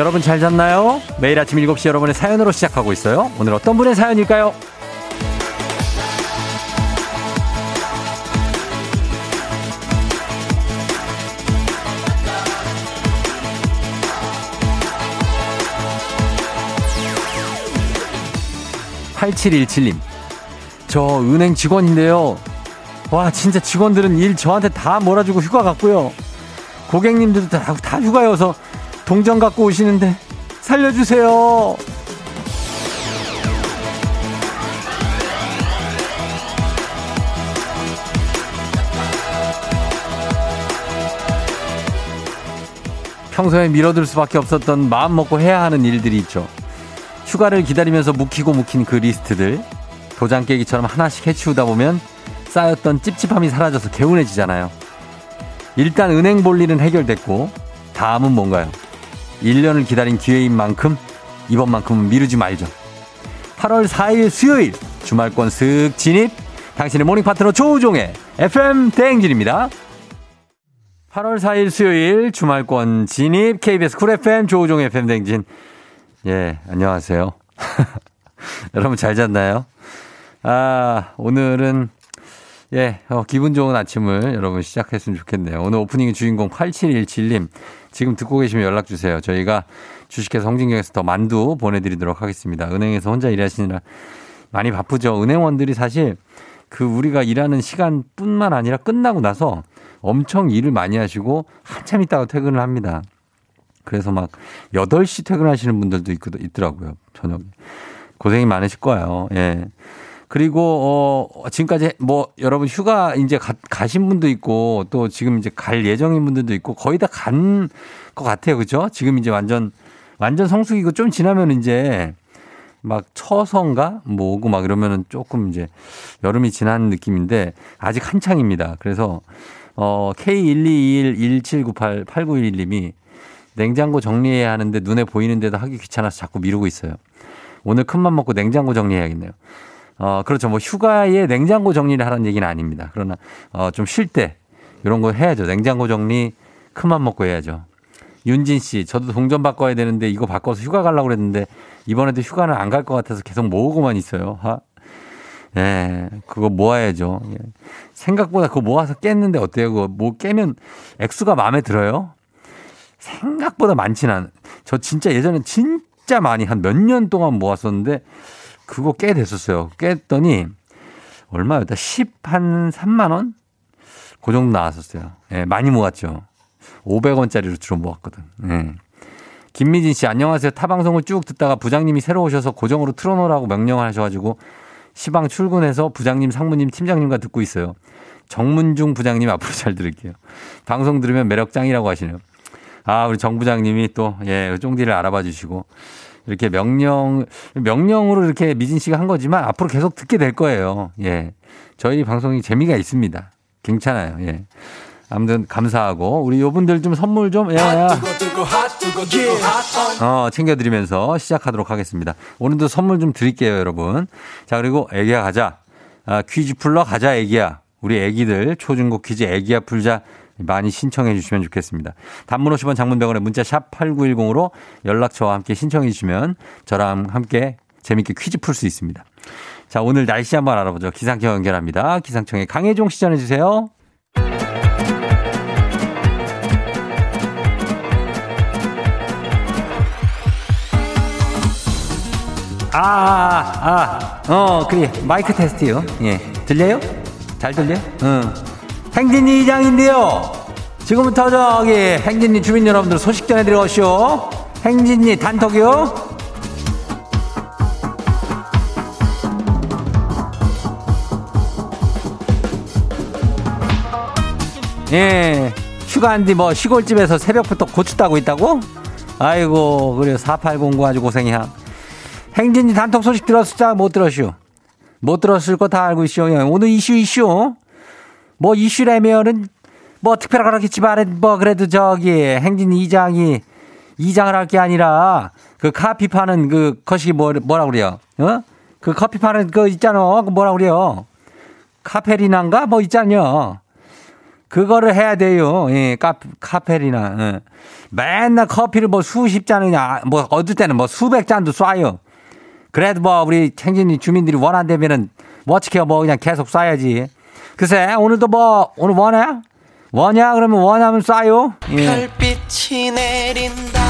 여러분 잘 잤나요? 매일 아침 7시 여러분의 사연으로 시작하고 있어요. 오늘 어떤 분의 사연일까요? 8717님. 저 은행 직원인데요. 와, 진짜 직원들은 일 저한테 다 몰아주고 휴가 갔고요. 고객님들도 다, 다 휴가여서 동전 갖고 오시는데 살려주세요. 평소에 미뤄둘 수밖에 없었던 마음 먹고 해야 하는 일들이 있죠. 휴가를 기다리면서 묵히고 묵힌 그 리스트들 도장 깨기처럼 하나씩 해치우다 보면 쌓였던 찝찝함이 사라져서 개운해지잖아요. 일단 은행 볼 일은 해결됐고 다음은 뭔가요? 1년을 기다린 기회인 만큼 이번만큼은 미루지 말죠. 8월 4일 수요일 주말권 쓱 진입 당신의 모닝 파트너 조우종의 FM 대행진입니다. 8월 4일 수요일 주말권 진입 KBS 쿨 FM 조우종의 FM 대행진 예, 안녕하세요. 여러분 잘 잤나요? 아, 오늘은 예, 어, 기분 좋은 아침을 여러분 시작했으면 좋겠네요. 오늘 오프닝 주인공 8717님 지금 듣고 계시면 연락 주세요. 저희가 주식회사 성진경에서 더 만두 보내드리도록 하겠습니다. 은행에서 혼자 일하시느라 많이 바쁘죠. 은행원들이 사실 그 우리가 일하는 시간뿐만 아니라 끝나고 나서 엄청 일을 많이 하시고 한참 있다가 퇴근을 합니다. 그래서 막 8시 퇴근하시는 분들도 있, 있더라고요. 저녁에. 고생이 많으실 거예요. 예. 그리고 어 지금까지 뭐 여러분 휴가 이제 가, 가신 분도 있고 또 지금 이제 갈 예정인 분들도 있고 거의 다 간 것 같아요. 그죠? 지금 이제 완전 완전 성수기고 좀 지나면 이제 막 처서인가 뭐 오고 막 이러면은 조금 이제 여름이 지난 느낌인데 아직 한창입니다. 그래서 어 K12117988911님이 냉장고 정리해야 하는데 눈에 보이는데도 하기 귀찮아서 자꾸 미루고 있어요. 오늘 큰맘 먹고 냉장고 정리해야겠네요. 어, 그렇죠. 뭐 휴가에 냉장고 정리를 하라는 얘기는 아닙니다. 그러나 어, 좀 쉴 때 이런 거 해야죠. 냉장고 정리 큰맘 먹고 해야죠. 윤진 씨, 저도 동전 바꿔야 되는데 이거 바꿔서 휴가 가려고 그랬는데 이번에도 휴가는 안 갈 것 같아서 계속 모으고만 있어요. 하. 예, 그거 모아야죠. 예. 생각보다 그거 모아서 깼는데 어때요? 그거 뭐 깨면 액수가 마음에 들어요? 생각보다 많지는 않. 저 진짜 예전에 진짜 많이 한 몇 년 동안 모았었는데 그거 꽤 됐었어요. 깼더니 얼마였다? 10한 3만 원? 그 정도 나왔었어요. 예, 많이 모았죠. 500원짜리로 주로 모았거든. 예. 김미진 씨, 안녕하세요. 타 방송을 쭉 듣다가 부장님이 새로 오셔서 고정으로 틀어놓으라고 명령을 하셔가지고 시방 출근해서 부장님, 상무님, 팀장님과 듣고 있어요. 정문중 부장님 앞으로 잘 들을게요. 방송 들으면 매력 짱이라고 하시네요. 아, 우리 정 부장님이 또, 예, 쫑디를 알아봐 주시고. 이렇게 명령, 명령으로 이렇게 미진 씨가 한 거지만 앞으로 계속 듣게 될 거예요. 예. 저희 방송이 재미가 있습니다. 괜찮아요. 예. 아무튼 감사하고 우리 요분들 좀 선물 좀 예, 예. 어, 챙겨드리면서 시작하도록 하겠습니다. 오늘도 선물 좀 드릴게요, 여러분. 자, 그리고 애기야 가자. 아, 퀴즈 풀러 가자, 애기야. 우리 애기들 초중고 퀴즈 애기야 풀자 많이 신청해 주시면 좋겠습니다. 단문 50원 장문병원에 문자 샵 8910으로 연락처와 함께 신청해 주시면 저랑 함께 재밌게 퀴즈 풀 수 있습니다. 자, 오늘 날씨 한번 알아보죠. 기상청 연결합니다. 기상청에 강혜종 시 전해 주세요. 아, 아, 아, 어, 그래. 마이크 테스트요. 예. 들려요? 잘 들려요? 응. 행진이 이장인데요. 지금부터 저기 행진이 주민 여러분들 소식 전해드려오시오. 행진이 단톡이요. 예. 휴가인데 뭐 시골집에서 새벽부터 고추 따고 있다고? 아이고, 그래. 4809 아주 고생이야. 행진이 단톡 소식 들었을까? 못 들었슈. 못 들었을 거 다 알고 있슈. 오늘 이슈 이슈. 뭐 이슈라면은 뭐 특별하게 하겠지만 뭐 그래도 저기 행진 이장이 이장을 할 게 아니라 그 카피 파는 그 것이 뭐 뭐라 그래요? 어? 그 커피 파는 그 있잖아. 그 뭐라 그래요? 카페리나인가 뭐 있잖요. 그거를 해야 돼요. 예, 카, 카페리나. 예. 맨날 커피를 뭐 수십 잔이냐, 뭐 어떨 때는 뭐 수백 잔도 쏴요. 그래도 뭐 우리 챙진이 주민들이 원한다면은 뭐 어떻게 뭐 그냥 계속 쏴야지. 글쎄, 오늘도 뭐, 오늘 원해? 원냐? 그러면 원하면 쏴요. 예. 별빛이 내린다.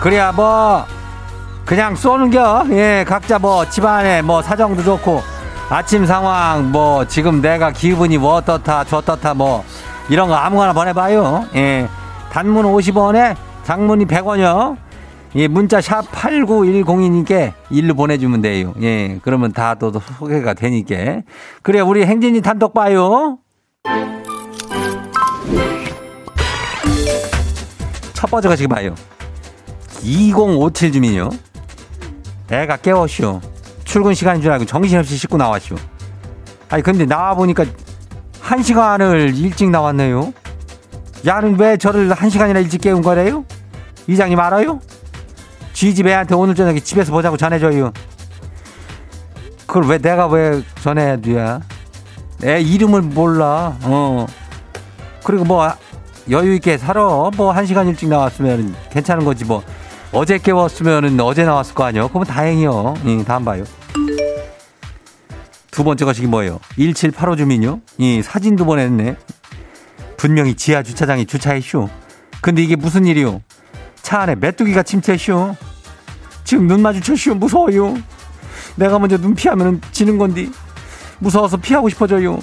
그래야 뭐, 그냥 쏘는겨. 예, 각자 뭐 집안에 뭐 사정도 좋고, 아침 상황, 뭐 지금 내가 기분이 뭐 어떻다, 저떻다, 뭐 이런 거 아무거나 보내봐요. 예. 단문 50원에 장문이 100원이요. 예, 문자 샵 8910이니까 일로 보내주면 돼요. 예, 그러면 다 또 소개가 되니까. 그래, 우리 행진이 단독 봐요. 첫 번째 가 지금 봐요. 2057 주민요. 애가 깨웠쇼. 출근 시간인 줄 알고 정신없이 씻고 나왔쇼. 아니, 근데 나와보니까 한 시간을 일찍 나왔네요. 야는 왜 저를 한 시간이나 일찍 깨운 거래요? 이장님 알아요? 쥐집 애한테 오늘 저녁에 집에서 보자고 전해줘요. 그걸 왜 내가 왜 전해줘야? 애 이름을 몰라. 어. 그리고 뭐 여유 있게 살아. 뭐 한 시간 일찍 나왔으면 괜찮은 거지 뭐. 어제 깨웠으면은 어제 나왔을 거 아니요? 그러면 다행이요. 응, 다음 봐요. 두 번째 것이 뭐예요? 1785 주민요? 이 사진도 보냈네. 분명히 지하 주차장에 주차했쇼. 근데 이게 무슨 일이요? 차 안에 메뚜기가 침투했쇼. 지금 눈 마주쳤쇼. 무서워요. 내가 먼저 눈 피하면 지는 건디. 무서워서 피하고 싶어져요.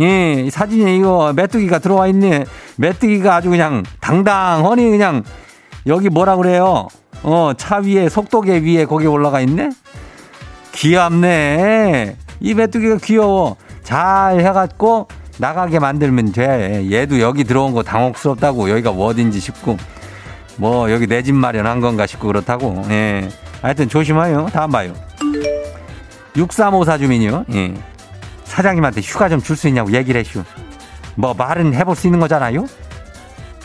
예, 사진에 이거 메뚜기가 들어와 있네. 메뚜기가 아주 그냥 당당하니 그냥 여기 뭐라 그래요? 어, 차 위에 속도계 위에 거기 올라가 있네? 귀엽네. 이 메뚜기가 귀여워. 잘 해갖고 나가게 만들면 돼. 얘도 여기 들어온 거 당혹스럽다고 여기가 어딘지 싶고 뭐 여기 내 집 마련한 건가 싶고 그렇다고. 예. 하여튼 조심해요. 다음 봐요. 6354 주민이요. 예. 사장님한테 휴가 좀 줄 수 있냐고 얘기를 해슈. 뭐 말은 해볼 수 있는 거잖아요?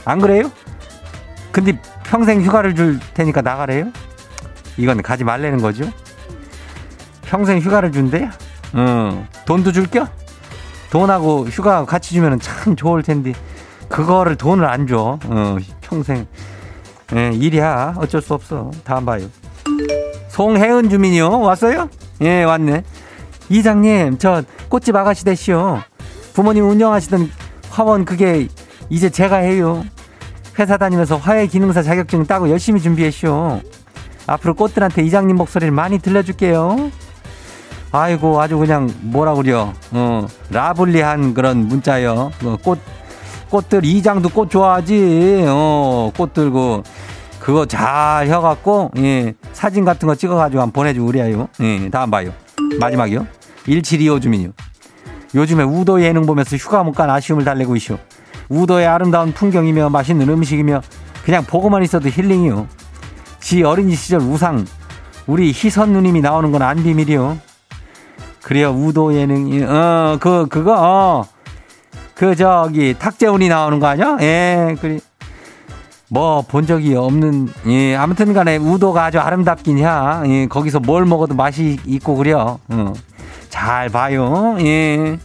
안 그래요? 근데 평생 휴가를 줄 테니까 나가래요? 이건 가지 말라는 거죠? 평생 휴가를 준대? 어, 돈도 줄겨? 돈하고 휴가 같이 주면 참 좋을 텐데, 그거를 돈을 안 줘. 어, 평생. 예, 일이야. 어쩔 수 없어. 다음 봐요. 송혜은 주민이요. 왔어요? 예, 왔네. 이장님, 저 꽃집 아가씨 되시오. 부모님 운영하시던 화원 그게 이제 제가 해요. 회사 다니면서 화해 기능사 자격증 따고 열심히 준비했쇼. 앞으로 꽃들한테 이장님 목소리를 많이 들려줄게요. 아이고 아주 그냥 뭐라 그려 어 라블리한 그런 문자요 어, 꽃 꽃들 이장도 꽃 좋아하지? 어 꽃들 그 그거 잘 해갖고 예 사진 같은 거 찍어가지고 한번 보내주고 그래요 예 다음 봐요. 마지막이요. 1725 주민요. 요즘에 우도 예능 보면서 휴가 못 간 아쉬움을 달래고 있쇼 우도의 아름다운 풍경이며 맛있는 음식이며 그냥 보고만 있어도 힐링이요. 지 어린이 시절 우상 우리 희선 누님이 나오는 건 안 비밀이요. 그래요 우도 예능이 어그 그거 어. 그 저기 탁재훈이 나오는 거 아니야? 예, 그래. 뭐본 적이 없는 예 아무튼 간에 우도가 아주 아름답긴 해. 예, 거기서 뭘 먹어도 맛이 있고 그래요. 어. 잘 봐요. 예.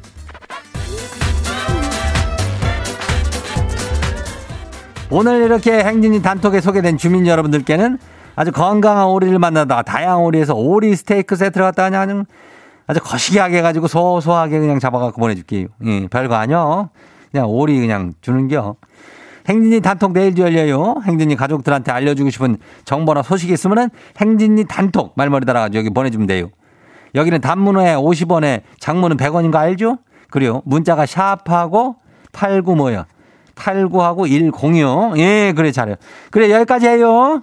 오늘 이렇게 행진이 단톡에 소개된 주민 여러분들께는 아주 건강한 오리를 만나다 다양한 오리에서 오리 스테이크 세트를 갖다 그냥 아주 거시기하게 해가지고 소소하게 그냥 잡아갖고 보내줄게요. 예, 별거 아니요. 그냥 오리 그냥 주는겨. 행진이 단톡 내일도 열려요. 행진이 가족들한테 알려주고 싶은 정보나 소식이 있으면은 행진이 단톡 말머리 달아가지고 여기 보내주면 돼요. 여기는 단문에 50원에 장문은 100원인 거 알죠? 그래요. 문자가 샵하고 89 뭐야? 89하고 106. 예, 그래, 잘해요. 그래, 여기까지 해요.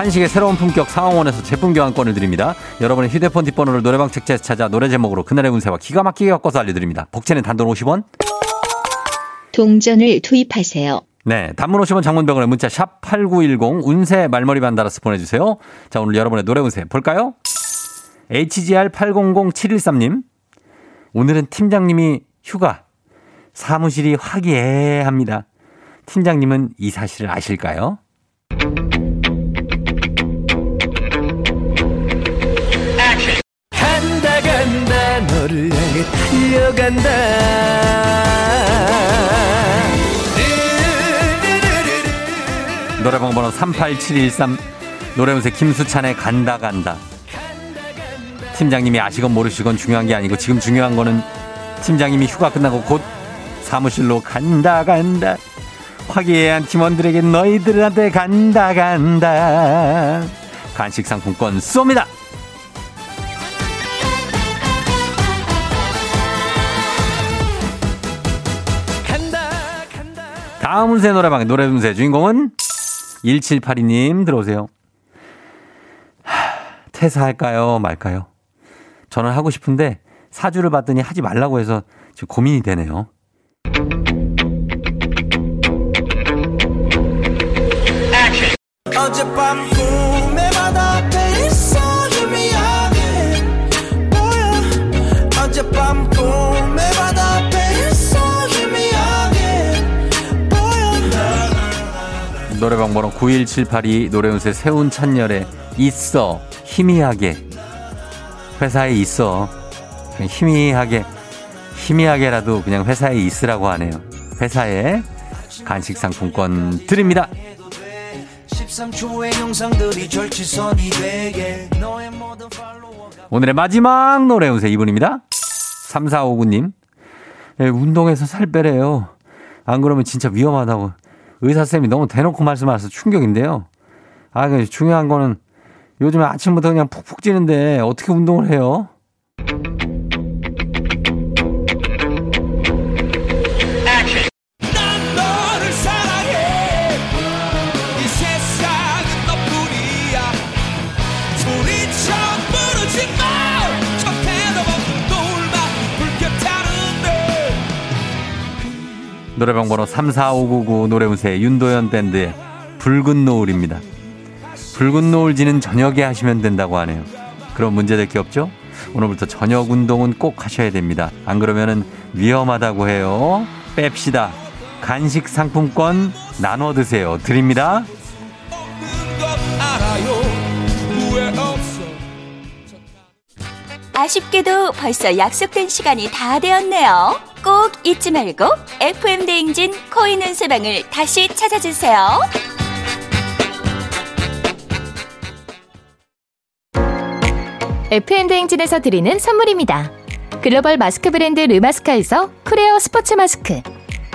한식의 새로운 품격 사옹원에서 제품 교환권을 드립니다. 여러분의 휴대폰 뒷번호를 노래방 책자에서 찾아 노래 제목으로 그날의 운세와 기가 막히게 엮어서 알려드립니다. 복채는 단돈 50원. 동전을 투입하세요. 네. 단문 50원 장문병원의 문자 샵 8910 운세 말머리 반달아서 보내주세요. 자, 오늘 여러분의 노래 운세 볼까요? HGR800713님. 오늘은 팀장님이 휴가. 사무실이 화기애애합니다. 팀장님은 이 사실을 아실까요? 간다 간다 너를 향해 달려간다. 노래방 번호 38713 노래운세 김수찬의 간다 간다. 팀장님이 아시건 모르시건 중요한 게 아니고 지금 중요한 거는 팀장님이 휴가 끝나고 곧 사무실로 간다 간다. 화기애애한 팀원들에게 너희들한테 간다 간다. 간식 상품권 쏩니다 다음 운세 노래방 노래 운세 주인공은 1782님 들어오세요. 하, 퇴사할까요 말까요? 저는 하고 싶은데 사주를 봤더니 하지 말라고 해서 지금 고민이 되네요. 어젯밤 꿈에 바다 노래방 번호 91782 노래운세 세운 찬열에 있어 희미하게 회사에 있어 희미하게 희미하게라도 그냥 회사에 있으라고 하네요. 회사에 간식 상품권 드립니다. 13초의 영상들이 절치선이 되게 너의 모든 팔로워가 오늘의 마지막 노래 운세 이분입니다. 3459님. 예, 운동해서 살 빼래요. 안 그러면 진짜 위험하다고. 의사쌤이 너무 대놓고 말씀하셔서 충격인데요. 아, 그 중요한 거는 요즘에 아침부터 그냥 푹푹 찌는데 어떻게 운동을 해요? 노래방 번호 34599 노래 운세 윤도현 밴드의 붉은 노을입니다. 붉은 노을 지는 저녁에 하시면 된다고 하네요. 그럼 문제될 게 없죠? 오늘부터 저녁 운동은 꼭 하셔야 됩니다. 안 그러면은 위험하다고 해요. 뺍시다. 간식 상품권 나눠 드세요. 드립니다. 아쉽게도 벌써 약속된 시간이 다 되었네요. 꼭 잊지 말고 FM 대행진 코인 운세방을 다시 찾아주세요. FM대행진에서 드리는 선물입니다. 글로벌 마스크 브랜드 르마스카에서 크레어 스포츠 마스크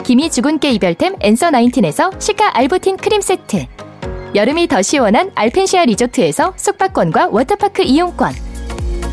기미 주근깨 이별템 앤서 19에서 시카 알부틴 크림 세트 여름이 더 시원한 알펜시아 리조트에서 숙박권과 워터파크 이용권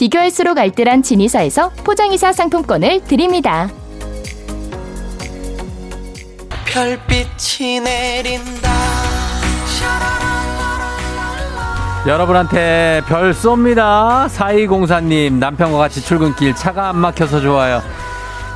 비교할수록 알뜰한 진이사에서 포장이사 상품권을 드립니다. 별빛이 내린다 여러분한테 별 쏩니다. 4204님, 남편과 같이 출근길 차가 안 막혀서 좋아요.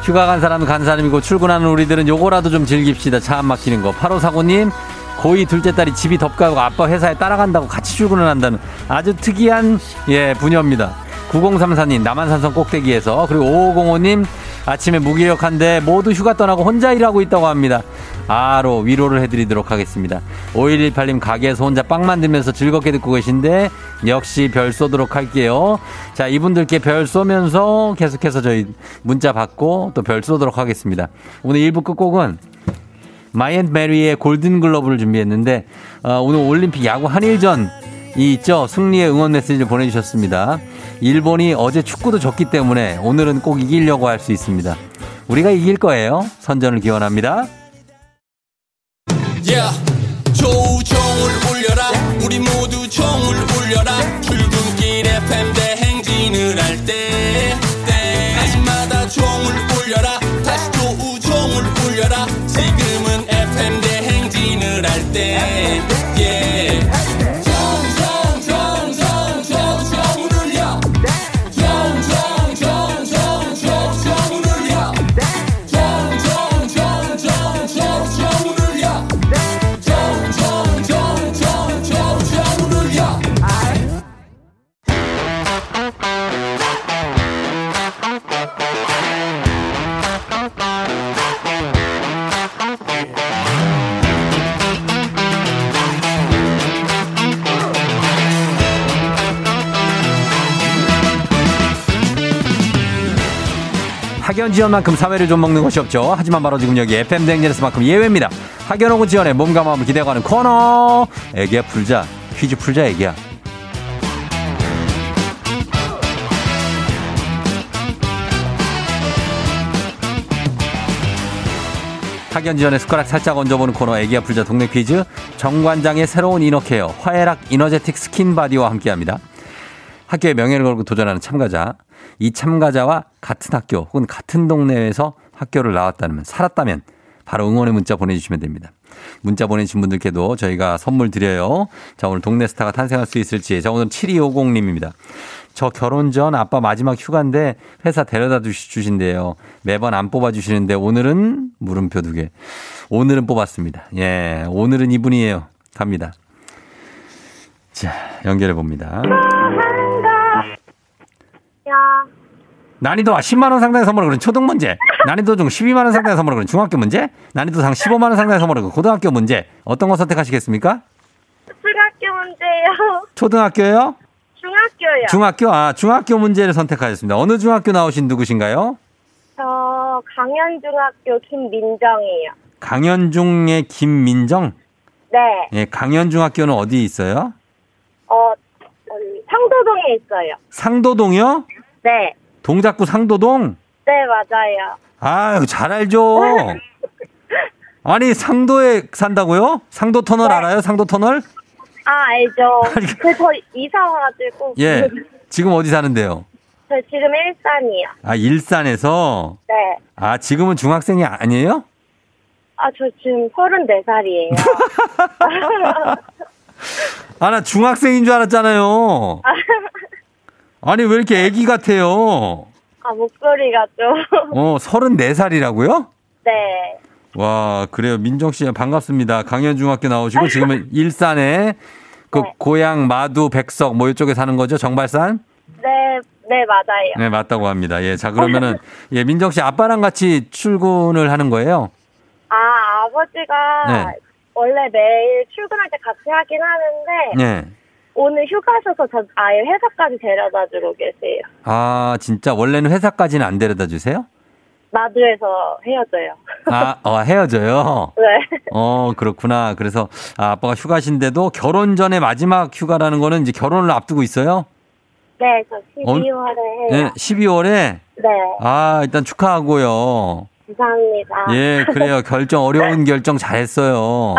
휴가 간 사람은 간 사람이고 출근하는 우리들은 요거라도 좀 즐깁시다. 차 안 막히는 거. 8545님, 고2 둘째 딸이 집이 덥가고 아빠 회사에 따라간다고 같이 출근을 한다는 아주 특이한, 예, 부녀입니다. 9034님, 남한산성 꼭대기에서, 그리고 5505님, 아침에 무기력한데 모두 휴가 떠나고 혼자 일하고 있다고 합니다. 아로 위로를 해드리도록 하겠습니다. 5118님 가게에서 혼자 빵 만들면서 즐겁게 듣고 계신데 역시 별 쏘도록 할게요. 자, 이분들께 별 쏘면서 계속해서 저희 문자 받고 또 별 쏘도록 하겠습니다. 오늘 1부 끝곡은 마이 앤트 메리의 골든 글러브를 준비했는데 어, 오늘 올림픽 야구 한일전 이 있죠 승리의 응원 메시지를 보내주셨습니다. 일본이 어제 축구도 졌기 때문에 오늘은 꼭 이기려고 할 수 있습니다. 우리가 이길 거예요. 선전을 기원합니다. Yeah. 조우종을 울려라 우리 모두 종을 울려라 학연 지연만큼 사회를 좀 먹는 것이 없죠. 하지만 바로 지금 여기 FM 대행진에서만큼 예외입니다. 오고 지연의 몸과 마음을 기대어가는 코너. 애기야 풀자. 퀴즈 풀자 애기야. 학연 지연의 숟가락 살짝 얹어보는 코너 애기야 풀자 동네 퀴즈 정관장의 새로운 inner care 화애락 이너제틱 스킨바디와 함께합니다. 학교의 명예를 걸고 도전하는 참가자. 이 참가자와 같은 학교 혹은 같은 동네에서 학교를 나왔다면 살았다면 바로 응원의 문자 보내주시면 됩니다. 문자 보내주신 분들께도 저희가 선물 드려요. 자 오늘 동네 스타가 탄생할 수 있을지. 자 오늘 7250님입니다. 저 결혼 전 아빠 마지막 휴가인데 회사 데려다 주신대요. 매번 안 뽑아주시는데 오늘은 물음표 두 개. 오늘은 뽑았습니다. 예, 오늘은 이분이에요. 갑니다. 자, 연결해 봅니다. 난이도 10만 원 상당의 선물을 그런 초등 문제, 난이도 중 12만 원 상당의 선물을 그런 중학교 문제, 난이도 상 15만 원 상당의 선물을 그런 고등학교 문제. 어떤 거 선택하시겠습니까? 중학교 문제요. 초등학교요? 중학교요. 중학교? 아, 중학교 문제를 선택하셨습니다. 어느 중학교 나오신 누구신가요? 저 강현중학교 김민정이에요. 강현중의 김민정? 네. 예, 강현중학교는 어디 있어요? 어, 상도동에 있어요. 상도동이요? 네. 동작구 상도동? 네, 맞아요. 아유, 잘 알죠. 아니, 상도에 산다고요? 상도 터널 네. 알아요? 상도 터널? 아, 알죠. 아니, 그저 이사 와가지고. 예. 지금 어디 사는데요? 저 지금 일산이요. 아, 일산에서. 네. 아, 지금은 중학생이 아니에요? 아, 저 지금 34살이에요. 아, 나 중학생인 줄 알았잖아요. 아니, 왜 이렇게 애기 같아요? 아, 목소리가 좀. 어, 34살이라고요? 네. 와, 그래요. 민정 씨 반갑습니다. 강현중학교 나오시고 지금은 일산에 그 네. 고향 마두 백석 뭐 이쪽에 사는 거죠? 정발산? 네, 네, 맞아요. 네, 맞다고 합니다. 예. 자, 그러면은 예, 민정 씨 아빠랑 같이 출근을 하는 거예요? 아, 아버지가 네. 원래 매일 출근할 때 같이 하긴 하는데. 예. 오늘 휴가셔서 저 아예 회사까지 데려다 주러 계세요. 아, 진짜 원래는 회사까지는 안 데려다 주세요? 마두에서 헤어져요. 아, 어, 헤어져요. 네. 어, 그렇구나. 그래서 아, 아빠가 휴가신데도 결혼 전에 마지막 휴가라는 거는 이제 결혼을 앞두고 있어요? 네, 저 12월에 해요. 네, 12월에 네, 아, 일단 축하하고요. 감사합니다. 예, 그래요. 결정, 어려운 결정 잘했어요.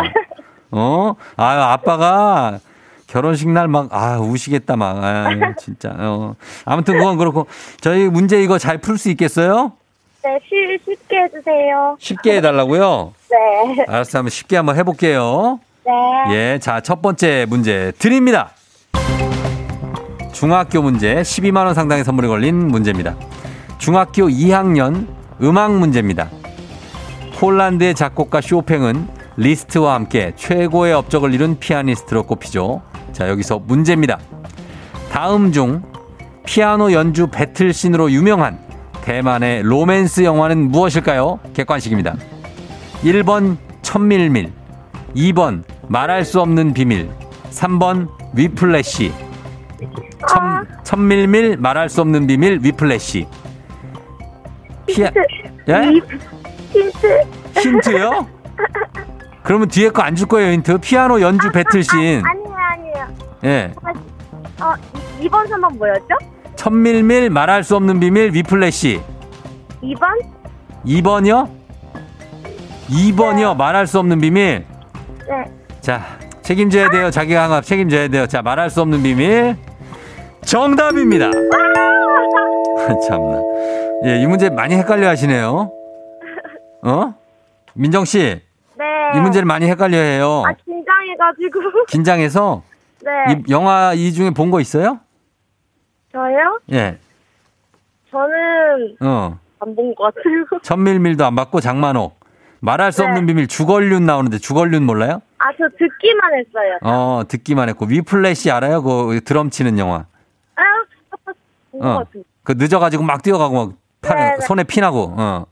어? 아, 아빠가 결혼식 날 막, 아, 우시겠다, 막. 아, 진짜. 어. 아무튼 그건 그렇고, 저희 문제 이거 잘 풀 수 있겠어요? 네, 쉬, 쉽게 해주세요. 쉽게 해달라고요? 네. 알았어, 한번 쉽게 한번 해볼게요. 네. 예, 자, 첫 번째 문제 드립니다. 중학교 문제 12만원 상당의 선물이 걸린 문제입니다. 중학교 2학년 음악 문제입니다. 폴란드의 작곡가 쇼팽은 리스트와 함께 최고의 업적을 이룬 피아니스트로 꼽히죠. 자, 여기서 문제입니다. 다음 중 피아노 연주 배틀씬으로 유명한 대만의 로맨스 영화는 무엇일까요? 객관식입니다. 1번 천밀밀, 2번 말할 수 없는 비밀, 3번 위플래시. 천, 천밀밀 말할 수 없는 비밀 위플래시. 피아 힌트. 예? 이- 힌트. 힌트요? 그러면 뒤에 거 안 줄 거예요, 힌트. 피아노 연주 배틀씬. 아니에요, 아니에요. 예. 어, 이- 이번 선만 뭐였죠? 천밀밀 말할 수 없는 비밀 위플래시. 2번? 2번이요? 2번이요. 말할 수 없는 비밀. 네. 자, 책임져야 돼요. 한거 책임져야 돼요. 자, 말할 수 없는 비밀. 정답입니다. 참나. 예, 이 문제 많이 헷갈려 하시네요. 어? 민정 씨, 네. 이 문제를 많이 헷갈려 해요. 아, 긴장해가지고. 긴장해서 네. 이 영화 이 중에 본 거 있어요? 저요? 예. 저는 어. 안 본 것 같아요. 천밀밀도 안 받고 장만옥. 말할 수 네. 없는 비밀 주걸륜 나오는데 주걸륜 몰라요? 아, 저 듣기만 했어요. 어, 듣기만 했고 위플래시 알아요? 그 드럼 치는 영화. 아, 본것 어. 같은데. 그 늦어가지고 막 뛰어가고 막 팔, 네, 네. 손에 피나고. 어.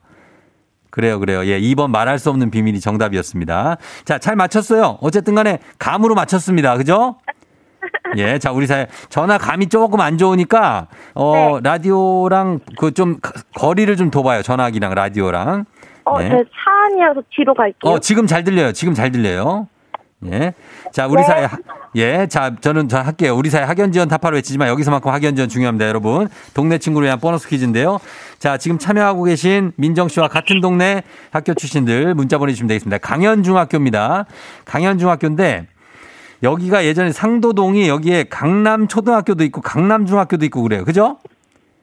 그래요, 그래요. 예, 2번 말할 수 없는 비밀이 정답이었습니다. 자, 잘 맞췄어요. 어쨌든 간에 감으로 맞췄습니다. 그죠? 예, 자, 우리 사회 전화 감이 조금 안 좋으니까 어, 네. 라디오랑 그 좀 거리를 좀 둬봐요. 전화기랑 라디오랑. 어, 예. 제차 안이어서 뒤로 갈게요. 어, 지금 잘 들려요. 지금 잘 들려요. 예. 자, 우리 네. 사회, 하- 예. 자, 저는 저 할게요. 우리 사회 학연 지원 타파로 외치지만 여기서만큼 학연 지원 중요합니다, 여러분. 동네 친구를 위한 보너스 퀴즈인데요. 자, 지금 참여하고 계신 민정 씨와 같은 동네 학교 출신들 문자 보내주시면 되겠습니다. 강현중학교입니다. 강현중학교인데 여기가 예전에 상도동이 여기에 강남초등학교도 있고 강남중학교도 있고 그래요. 그죠?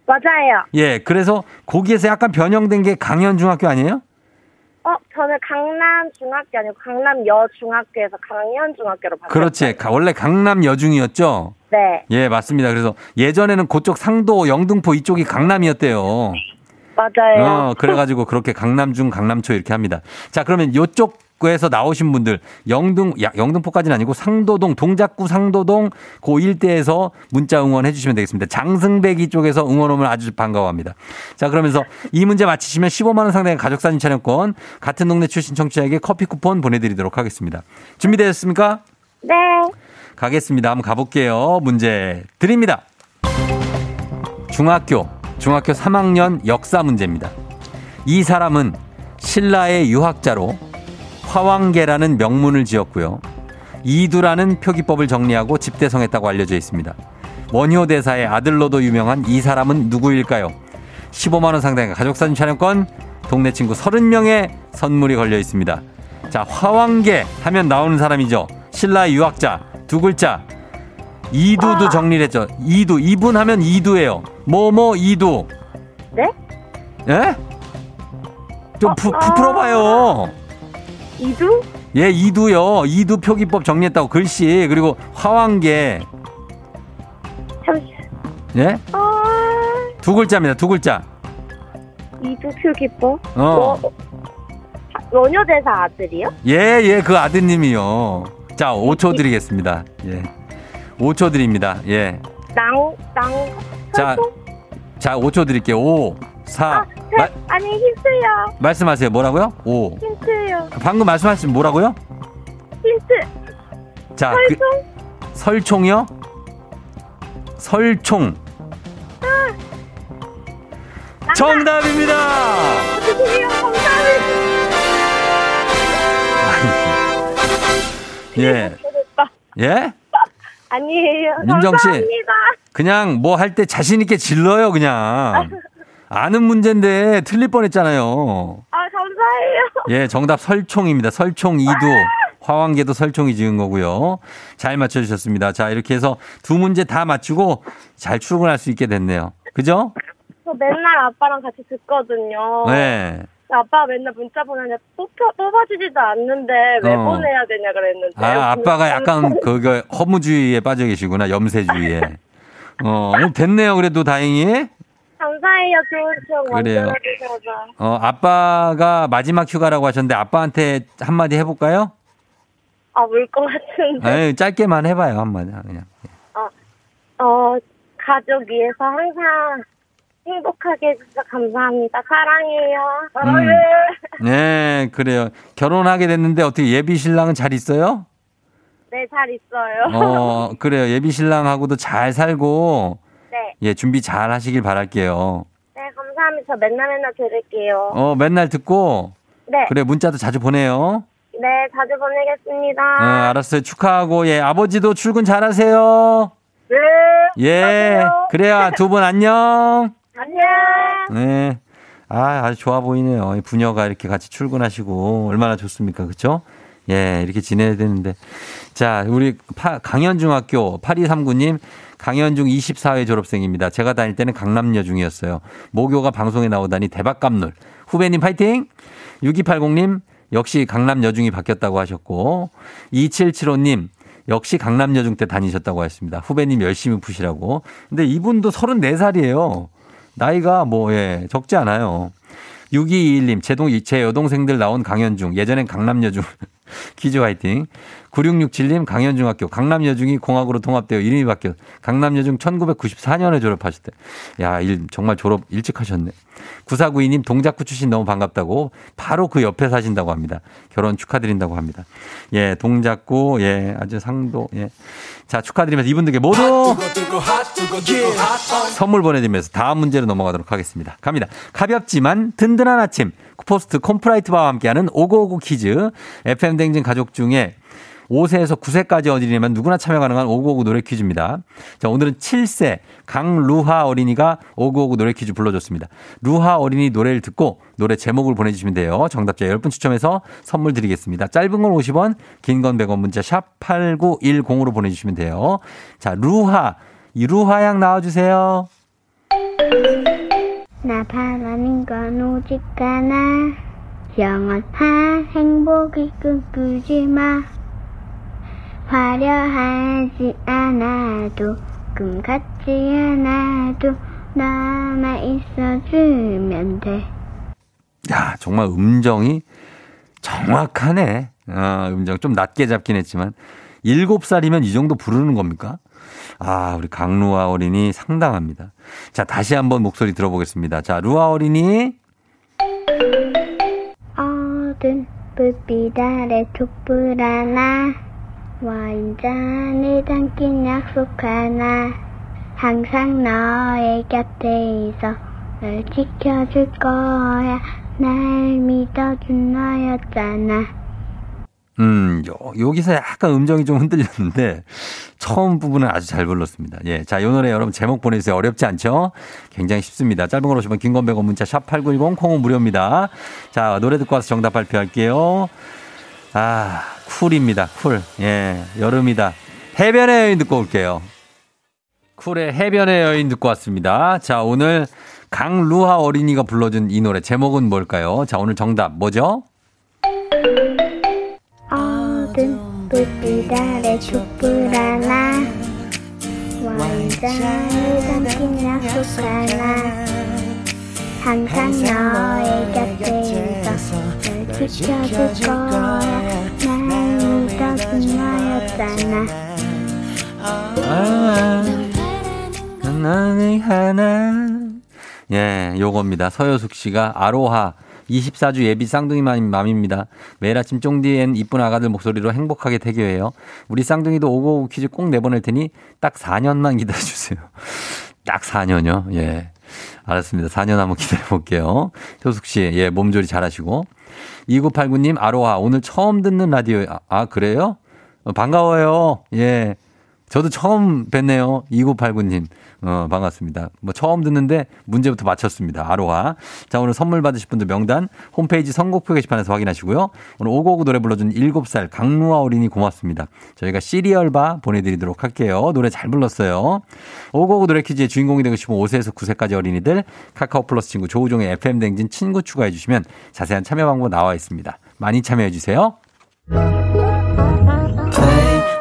맞아요. 예. 그래서 거기에서 약간 변형된 게 강현중학교 아니에요? 어, 저는 강남 중학교 아니고 강남 여중학교에서 강현 중학교로 바뀌었어요. 그렇지. 가- 원래 강남 여중이었죠? 네, 예, 맞습니다. 그래서 예전에는 그쪽 상도, 영등포 이쪽이 강남이었대요. 맞아요. 어, 그래가지고 그렇게 강남중, 강남초 이렇게 합니다. 자, 그러면 요쪽 에서 나오신 분들, 영등, 야, 영등포까지는 아니고 상도동, 동작구 상도동, 그 일대에서 문자 응원해 주시면 되겠습니다. 장승배기 쪽에서 응원 오면 아주 반가워합니다. 자, 그러면서 이 문제 맞히시면 15만 원 상당의 가족 사진 촬영권, 같은 동네 출신 청취자에게 커피 쿠폰 보내드리도록 하겠습니다. 준비되셨습니까? 네. 가겠습니다. 한번 가볼게요. 문제 드립니다. 중학교, 중학교 3학년 역사 문제입니다. 이 사람은 신라의 유학자로 화왕계라는 명문을 지었고요. 이두라는 표기법을 정리하고 집대성했다고 알려져 있습니다. 원효 대사의 아들로도 유명한 이 사람은 누구일까요? 15만원 상당의 가족사진 촬영권, 동네 친구 30명의 선물이 걸려 있습니다. 자, 화왕계 하면 나오는 사람이죠. 신라의 유학자, 두 글자. 이두도 정리를 했죠. 이두, 이분 하면 이두예요. 뭐뭐 이두. 네? 예? 좀 부, 부, 풀어봐요. 이두? 예, 이두요. 이두 표기법 정리했다고 글씨. 그리고 화왕계. 잠시. 예? 어, 두 글자입니다. 두 글자. 이두 표기법? 어. 어, 원효대사 아들이요? 예, 예, 그 아드님이요. 자, 5초 드리겠습니다. 예. 5초 드립니다. 예. 낭, 낭, 자? 자, 5초 드릴게요. 5, 4. 아, 마, 세, 아니, 힌트요. 말씀하세요. 뭐라고요? 5. 힌트요. 방금 말씀하신 뭐라고요? 힌트. 자, 그, 설통? 설총이요? 설총. 정답입니다! 드디어 감사합니다. 예. 예? 아니에요. 민정 씨. 감사합니다. 그냥 뭐 할 때 자신 있게 질러요, 그냥. 아는 문제인데 틀릴 뻔 했잖아요. 아, 감사해요. 예, 정답 설총입니다. 설총 이두. 화왕계도 설총이 지은 거고요. 잘 맞춰주셨습니다. 자, 이렇게 해서 두 문제 다 맞추고 잘 출근할 수 있게 됐네요. 그죠? 저 맨날 아빠랑 같이 듣거든요. 네. 아빠가 맨날 문자 보내냐 뽑혀, 뽑아주지도 않는데 왜 어. 보내야 되냐 그랬는데. 아, 아빠가 약간 그거 허무주의에 빠져 계시구나. 염세주의에. 어, 됐네요. 그래도 다행히. 감사해요. 좋은 추억. 만들어 주셔서. 어, 아빠가 마지막 휴가라고 하셨는데 아빠한테 한마디 해볼까요? 아, 울 것 같은데. 에이, 짧게만 해봐요. 한마디. 그냥. 어, 가족 위해서 항상 행복하게 해주셔서 감사합니다. 사랑해요. 사랑해. 네, 그래요. 결혼하게 됐는데 어떻게 예비 신랑은 잘 있어요? 네, 잘 있어요. 어, 그래요. 예비 신랑하고도 잘 살고, 네. 예, 준비 잘 하시길 바랄게요. 네, 감사합니다. 저 맨날 맨날 들을게요. 어, 맨날 듣고, 네. 그래, 문자도 자주 보내요. 네, 자주 보내겠습니다. 네, 알았어요. 축하하고, 예, 아버지도 출근 잘 하세요. 네. 예, 안녕하세요. 그래요. 두분 안녕. 안녕. 네. 아, 아주 좋아 보이네요. 이 부녀가 이렇게 같이 출근하시고, 얼마나 좋습니까? 그쵸? 예, 이렇게 지내야 되는데. 자, 우리 파- 강현중학교 8239님, 강현중 24회 졸업생입니다. 제가 다닐 때는 강남여 중이었어요. 모교가 방송에 나오다니 대박 감놀. 후배님 파이팅! 6280님, 역시 강남 여중이 바뀌었다고 하셨고, 2775님, 역시 강남 여중 때 다니셨다고 하셨습니다. 후배님 열심히 푸시라고. 근데 이분도 34살이에요. 나이가 뭐, 예, 적지 않아요. 6221님, 제, 동, 제 여동생들 나온 강현중, 예전엔 강남여중, 퀴즈 화이팅. 9667님, 강현중학교, 강남여중이 공학으로 통합되어 이름이 바뀌어 강남여중 1994년에 졸업하셨대. 야, 일, 정말 졸업 일찍 하셨네. 9492님, 동작구 출신 너무 반갑다고 바로 그 옆에 사신다고 합니다. 결혼 축하드린다고 합니다. 예, 동작구, 예, 아주 상도, 예. 자, 축하드리면서 이분들께 모두 선물 보내드리면서 다음 문제로 넘어가도록 하겠습니다. 갑니다. 가볍지만 든든한 아침 포스트 콤프라이트바와 함께하는 오고오고 퀴즈 FM 댕진 가족 중에 5세에서 9세까지 어린이면 누구나 참여 가능한 오고오고 노래 퀴즈입니다. 자, 오늘은 7세 강루하 어린이가 오고오고 노래 퀴즈 불러줬습니다. 루하 어린이 노래를 듣고 노래 제목을 보내주시면 돼요. 정답자 10분 추첨해서 선물 드리겠습니다. 짧은 건 50원, 긴 건 100원 문자 샵 8910으로 보내주시면 돼요. 자, 루하. 이 루하 양 나와주세요. 나 바라는 건 오직 하나 영원한 행복을 꿈꾸지 마 화려하지 않아도 꿈 같지 않아도 나만 있어주면 돼 야, 정말 음정이 정확하네. 아, 음정 좀 낮게 잡긴 했지만. 일곱 살이면 이 정도 부르는 겁니까? 아, 우리 강루아 어린이 상당합니다. 자, 다시 한번 목소리 들어보겠습니다. 자, 루아 어린이. 어두운 불빛 아래 촛불 하나 와인잔에 담긴 약속 하나 항상 너의 곁에 있어 널 지켜줄 거야 날 믿어준 너였잖아 음, 요, 여기서 약간 음정이 좀 흔들렸는데, 처음 부분은 아주 잘 불렀습니다. 예. 자, 이 노래 여러분 제목 보내주세요. 어렵지 않죠? 굉장히 쉽습니다. 짧은 건 50원 긴건 100원 문자 샵 8910 콩은 무료입니다. 자, 노래 듣고 와서 정답 발표할게요. 아, 쿨입니다. 쿨. 예. 여름이다. 해변의 여인 듣고 올게요. 쿨의 해변의 여인 듣고 왔습니다. 자, 오늘 강루하 어린이가 불러준 이 노래 제목은 뭘까요? 자, 오늘 정답 뭐죠? 어두운 불빛 아래 촛불 하나 와인잔에 담긴 약속 하나 항상 너의 곁에 있어 널 지켜줄 거야. 날 믿어준 너였잖아. 아, 나는 하나. 예, 요겁니다. 서효숙 씨가 아로하 24주 예비 쌍둥이 맘입니다. 매일 아침 쫑디엔 이쁜 아가들 목소리로 행복하게 태교해요. 우리 쌍둥이도 오고오고 퀴즈 꼭 내보낼 테니 딱 4년만 기다려주세요. 딱 4년요? 예. 알았습니다. 4년 한번 기다려 볼게요. 효숙 씨, 예, 몸조리 잘 하시고. 2989님, 아로하, 오늘 처음 듣는 라디오, 아, 아, 그래요? 어, 반가워요. 예. 저도 처음 뵀네요. 2989님. 어, 반갑습니다. 뭐 처음 듣는데 문제부터 맞췄습니다. 아로하. 자, 오늘 선물 받으실 분들 명단 홈페이지 선곡표 게시판에서 확인하시고요. 오늘 오고오고 노래 불러준 7살 강루아 어린이 고맙습니다. 저희가 시리얼바 보내드리도록 할게요. 노래 잘 불렀어요. 오고오고 노래 퀴즈의 주인공이 되고 싶은 5세에서 9세까지 어린이들 카카오 플러스 친구 조우종의 FM 댕진 친구 추가해 주시면 자세한 참여 방법 나와 있습니다. 많이 참여해 주세요.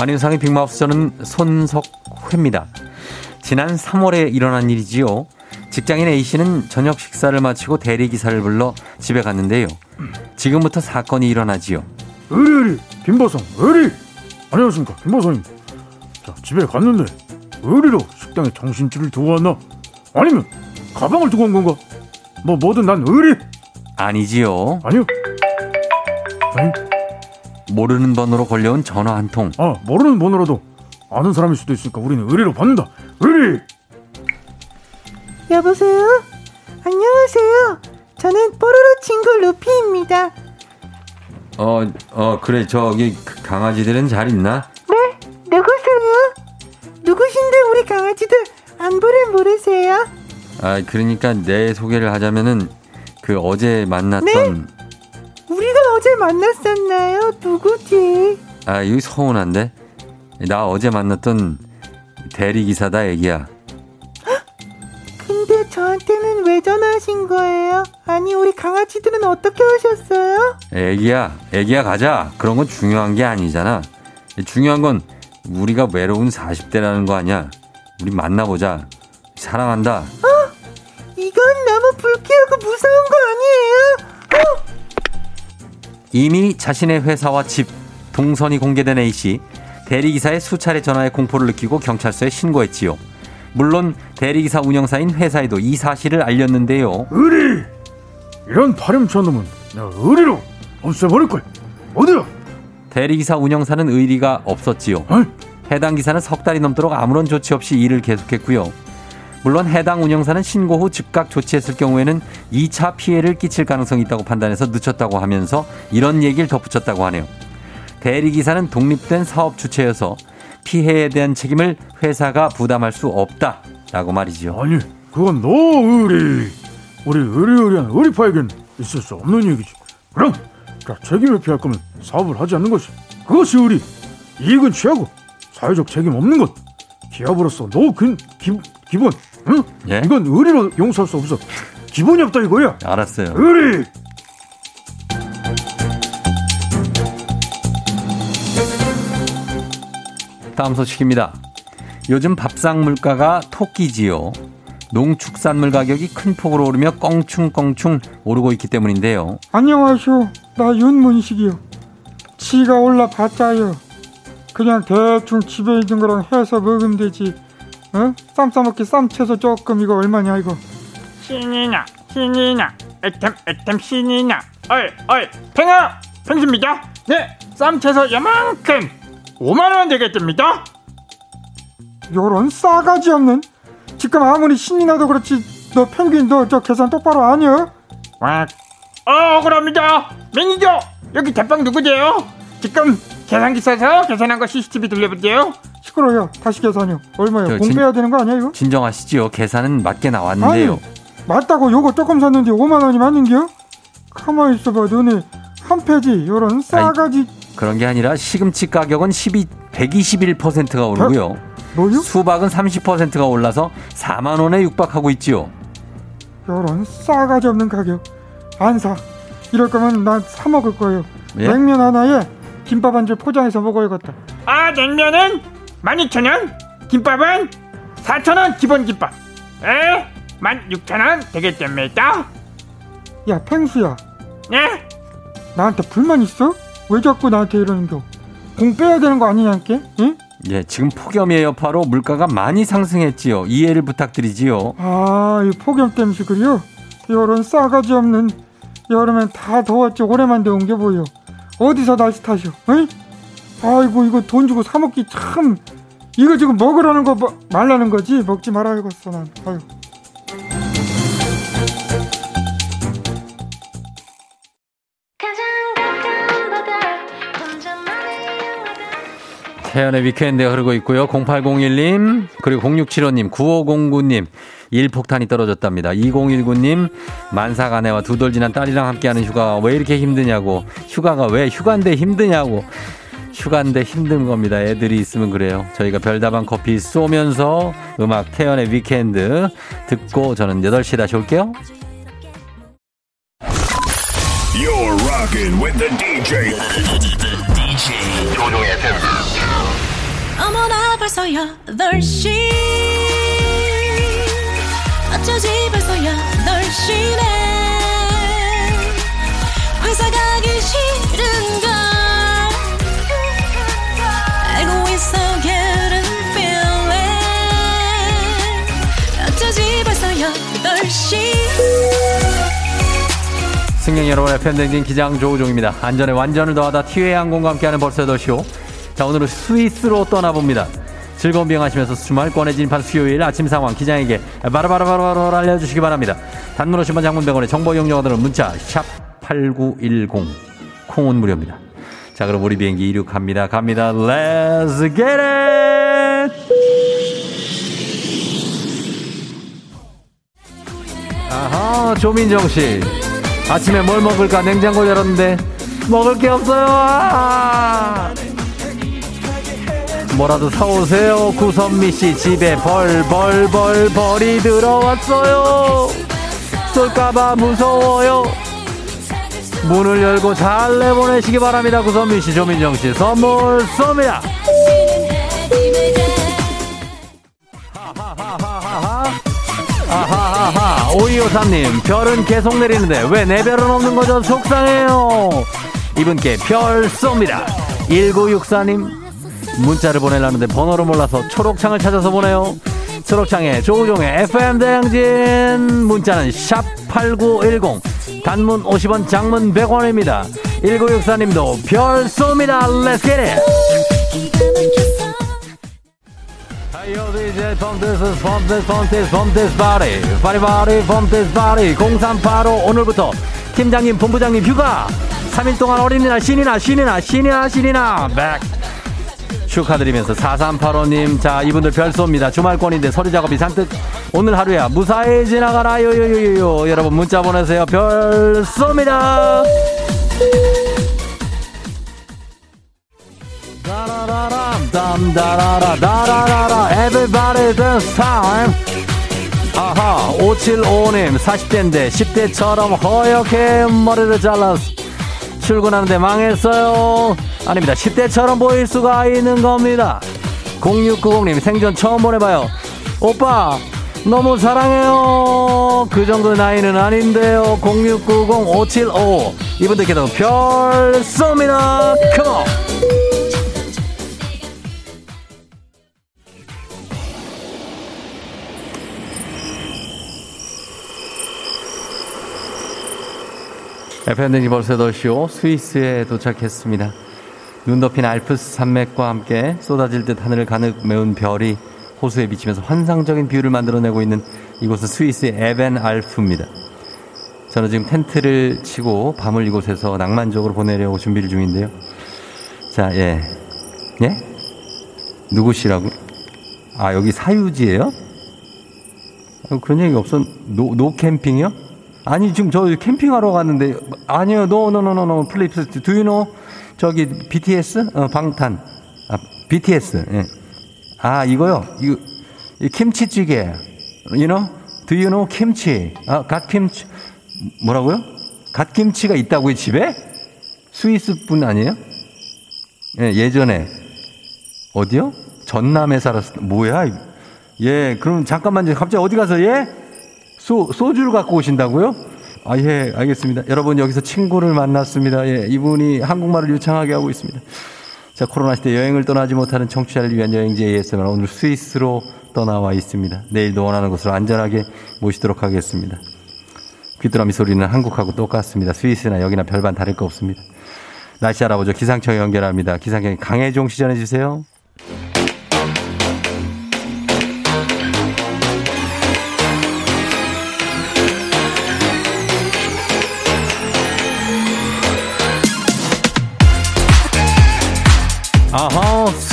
안윤상의 빅마우스 저는 손석회입니다. 지난 3월에 일어난 일이지요. 직장인 A씨는 저녁 식사를 마치고 대리기사를 불러 집에 갔는데요. 지금부터 사건이 일어나지요. 의리 의리 김보성 의리 안녕하십니까 김보성입니다 자 집에 갔는데 의리로 식당에 정신줄을 두고 왔나 아니면 가방을 두고 온 건가 뭐 뭐든 난 의리 아니지요. 아니요 아니 모르는 번호로 걸려온 전화 한 통. 아 모르는 번호라도 아는 사람일 수도 있으니까 우리는 의리로 받는다 의리 여보세요? 안녕하세요. 저는 뽀로로 친구 루피입니다. 어, 어, 그래. 저기 그 강아지들은 잘 있나? 네? 누구세요? 누구신데 우리 강아지들 안부를 모르세요? 아, 그러니까 내 소개를 하자면은 그 어제 만났던 네? 어제 만났었나요? 누구지? 아, 여기 서운한데. 나 어제 만났던 대리 기사다 애기야. 근데 저한테는 왜 전화하신 거예요? 아니 우리 강아지들은 어떻게 하셨어요? 애기야, 애기야 가자. 그런 건 중요한 게 아니잖아. 중요한 건 우리가 외로운 40대라는 거 아니야. 우리 만나보자. 사랑한다. 이건 너무 불쾌하고 무서운 거 아니에요? 어? 이미 자신의 회사와 집, 동선이 공개된 A씨. 대리기사의 수차례 전화에 공포를 느끼고 경찰서에 신고했지요. 물론 대리기사 운영사인 회사에도 이 사실을 알렸는데요. 의리 이런 파렴치한 놈은 내가 의리로 없애버릴 거야 어디야 대리기사 운영사는 의리가 없었지요. 어이? 해당 기사는 석 달이 넘도록 아무런 조치 없이 일을 계속했고요. 물론 해당 운영사는 신고 후 즉각 조치했을 경우에는 2차 피해를 끼칠 가능성이 있다고 판단해서 늦췄다고 하면서 이런 얘기를 덧붙였다고 하네요. 대리기사는 독립된 사업 주체여서 피해에 대한 책임을 회사가 부담할 수 없다라고 말이죠. 아니 그건 너 의리 우리 의리의리한 의리파에겐 있을 수 없는 얘기지 그럼 자 책임을 피할 거면 사업을 하지 않는 것이 그것이 의리 이익은 취하고 사회적 책임 없는 것 기업으로서 너 그, 기, 기본 응? 예? 이건 의리로 용서할 수 없어 기본이 없다 이거야 알았어요. 의리 다음 소식입니다. 요즘 밥상 물가가 토끼지요. 농축산물 가격이 큰 폭으로 오르며 껑충껑충 오르고 있기 때문인데요. 안녕하쇼. 나 윤문식이요. 치가 올라봤자요. 그냥 대충 집에 있는 거랑 해서 먹으면 되지. 어? 쌈 싸먹기 쌈 채소 조금 이거 얼마냐 이거. 신이나 신이나 애템 애템 신이나 어이 어이 팽아! 팽수입니다. 네 쌈 채소 요만큼. 5만원 되겠습니다. 요런 싸가지 없는. 지금 아무리 신이 나도 그렇지. 너 펭귄 너 저 계산 똑바로 아니야? 왁. 어, 억울합니다. 매니저! 여기 대빵 누구세요? 지금 계산기 써서 계산한 거 CCTV 돌려볼게요 시끄러요. 다시 계산요. 얼마요? 저 공부해야 되는 거 이거? 진정하시지요. 계산은 맞게 나왔는데요. 아니, 맞다고 요거 조금 샀는데 5만 원이 맞는겨? 가만히 있어봐 너네 한 페이지 요런 싸가지 그런 게 아니라 시금치 가격은 12, 121%가 오르고요. 뭐요? 수박은 30%가 올라서 4만 원에 육박하고 있지요. 요런 싸가지 없는 가격 안 사. 이럴 거면 난 사 먹을 거예요. 예? 냉면 하나에 김밥 한 줄 포장해서 먹어야겠다. 아 냉면은 12,000원 김밥은 4,000원 기본 김밥. 에? 16,000원 되겠답니다. 야 펭수야 네? 나한테 불만 있어? 왜 자꾸 나한테 이러는겨 공 빼야 되는 거 아니냐께 응? 예, 지금 폭염의 여파로 물가가 많이 상승했지요. 이해를 부탁드리지요. 아, 이 폭염 때문에 그래요? 이런 싸가지 없는 여름엔 다 더웠지 오래만 더운 게 뭐요? 어디서 날씨 탓이오? 응? 아이고 이거 돈 주고 사 먹기 참 이거 지금 먹으라는 거 뭐- 말라는 거지 먹지 말아야겠어 난. 아유. 태연의 위크엔드에 흐르고 있고요. 0801님, 그리고 0675님, 9509님, 일폭탄이 떨어졌답니다. 2019님, 만삭 아내와 두 돌 지난 딸이랑 함께하는 휴가가 왜 이렇게 힘드냐고, 휴가가 왜 휴가인데 힘드냐고, 휴가인데 힘든 겁니다. 애들이 있으면 그래요. 저희가 별다방 커피 쏘면서 음악 태연의 Weekend 듣고 저는 8시에 다시 올게요. You're rocking with the DJ. DJ 조우종의 FM. 어머나 벌써 8시 어쩌지 벌써 8시네 승객 여러분의 팬댕진 기장 조우종입니다. 안전에 완전을 더하다 티웨이 항공과 함께하는 벌써 8시오. 자, 오늘은 스위스로 떠나봅니다. 즐거운 비행하시면서 주말권에 진입한 수요일 아침 상황 기장에게 바로바로바로바로 알려주시기 바랍니다. 단문 50원 장문병원의 정보 이용료들은 문자 샵8910 콩은 무료입니다. 자, 그럼 우리 비행기 이륙합니다. 갑니다. Let's! 조민정 씨. 아침에 뭘 먹을까 냉장고 열었는데 먹을 게 없어요. 아! 뭐라도 사오세요. 구선미 씨 집에 벌벌벌 벌이 들어왔어요. 쏠까봐 무서워요. 문을 열고 잘 내보내시기 바랍니다. 구선미 씨, 조민정 씨 선물 쏩니다. 오이오사님 별은 계속 내리는데 왜 내 별은 없는 거죠? 속상해요. 이분께 별 쏩니다. 1964님 문자를 보내려는데 번호를 몰라서 초록창을 찾아서 보내요. 초록창에 조우종의 FM 대행진 문자는 샵 8910 단문 50원 장문 100원입니다. 1964님도 별 쏩니다. Get it Yo, DJ from this is from this from this body. 0385 오늘부터 팀장님 본부장님 휴가. 3일 동안 어린이날 신이나 신이나 신이나 신이나. 백 축하드리면서 4385님 자 이분들 별 쏩니다. 주말권인데 서류 작업이 잔뜩. 오늘 하루야 무사히 지나가라. 요요요요 여러분 문자 보내세요. 별 쏩니다 담다라라 다라라라 everybody this time 아하 575님 40대인데 10대처럼 허옇게 머리를 잘랐어 출근하는데 망했어요 아닙니다 10대처럼 보일 수가 있는 겁니다 0690님 생전 처음 보내봐요 오빠 너무 사랑해요 그 정도 나이는 아닌데요 0690 575 이분들께도 별 쏩니다 컴온 FM등이 벌써 8시오 스위스에 도착했습니다. 눈 덮인 알프스 산맥과 함께 쏟아질 듯 하늘을 가득 메운 별이 호수에 비치면서 환상적인 view를 만들어내고 있는 이곳은 스위스의 에벤 알프입니다. 저는 지금 텐트를 치고 밤을 이곳에서 낭만적으로 보내려고 준비를 중인데요. 자, 예. 예? 누구시라고? 아, 여기 사유지예요? 어, 그런 얘기 없었, no, no 캠핑이요? 아니, 지금 저 캠핑하러 갔는데, 아니요, no, no, no, no, no, do you know? 저기, BTS? 어, 방탄. 아, BTS, 예. 아, 이거요? 이거, 이 김치찌개. Do you know 김치? 아, 갓김치. 뭐라고요? 갓김치가 있다고요, 집에? 스위스 분 아니에요? 예, 예전에. 어디요? 전남에 살았어. 뭐야? 예, 그럼 잠깐만, 갑자기 어디 가서, 예? 소, 소주를 갖고 오신다고요? 아, 예, 알겠습니다. 여러분, 여기서 친구를 만났습니다. 예, 이분이 한국말을 유창하게 하고 있습니다. 자, 코로나 시대 여행을 떠나지 못하는 청취자를 위한 여행지 ASMR 오늘 스위스로 떠나와 있습니다. 내일도 원하는 곳으로 안전하게 모시도록 하겠습니다. 귀뚜라미 소리는 한국하고 똑같습니다. 스위스나 여기나 별반 다를 거 없습니다. 날씨 알아보죠. 기상청 연결합니다. 기상청 강혜종 씨 전해 주세요.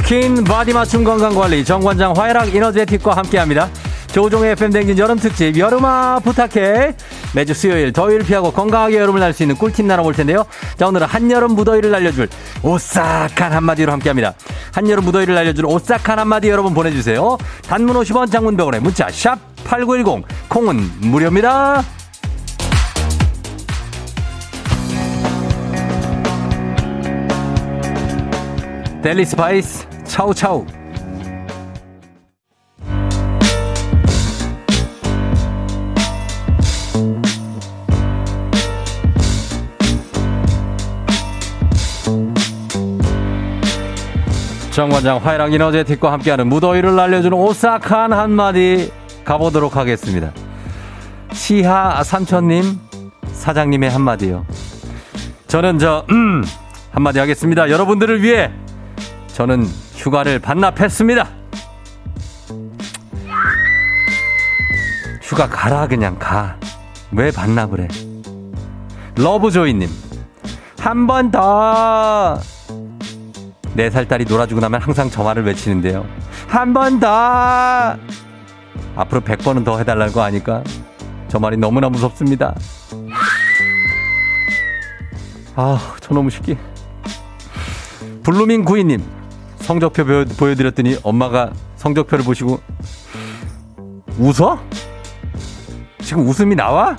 skin body 맞춤 건강관리 정관장 화애락 이너제틱과 함께합니다. 조우종의 FM 댕진 여름 특집 여름아 부탁해 매주 수요일 더위를 피하고 건강하게 여름을 날 수 있는 꿀팁 나눠볼 텐데요. 자 오늘은 한여름 무더위를 날려줄 오싹한 한마디로 함께합니다. 한여름 무더위를 날려줄 오싹한 한마디 여러분 보내주세요. 단문 50원 장문 100원에 문자 샵 8910 콩은 무료입니다. 델리 스파이스 차우차우 정관장 화이랑 이너제틱과 함께하는 무더위를 날려주는 오싹한 한마디 가보도록 하겠습니다. 시하 삼촌님 사장님의 한마디요. 저는 저 음, 한마디 하겠습니다. 여러분들을 위해 저는 휴가를 반납했습니다. 휴가 가라 그냥 가. 왜 반납을 해? 러브조이님 한 번 더. 네 살 딸이 놀아주고 나면 항상 저 말을 외치는데요. 한 번 더. 앞으로 100번은 더 해달라는 거 아니까 저 말이 너무나 무섭습니다. 아, 저놈의 새끼. 블루밍 구이님, 성적표 보여, 보여드렸더니 엄마가 성적표를 보시고 웃어? 지금 웃음이 나와?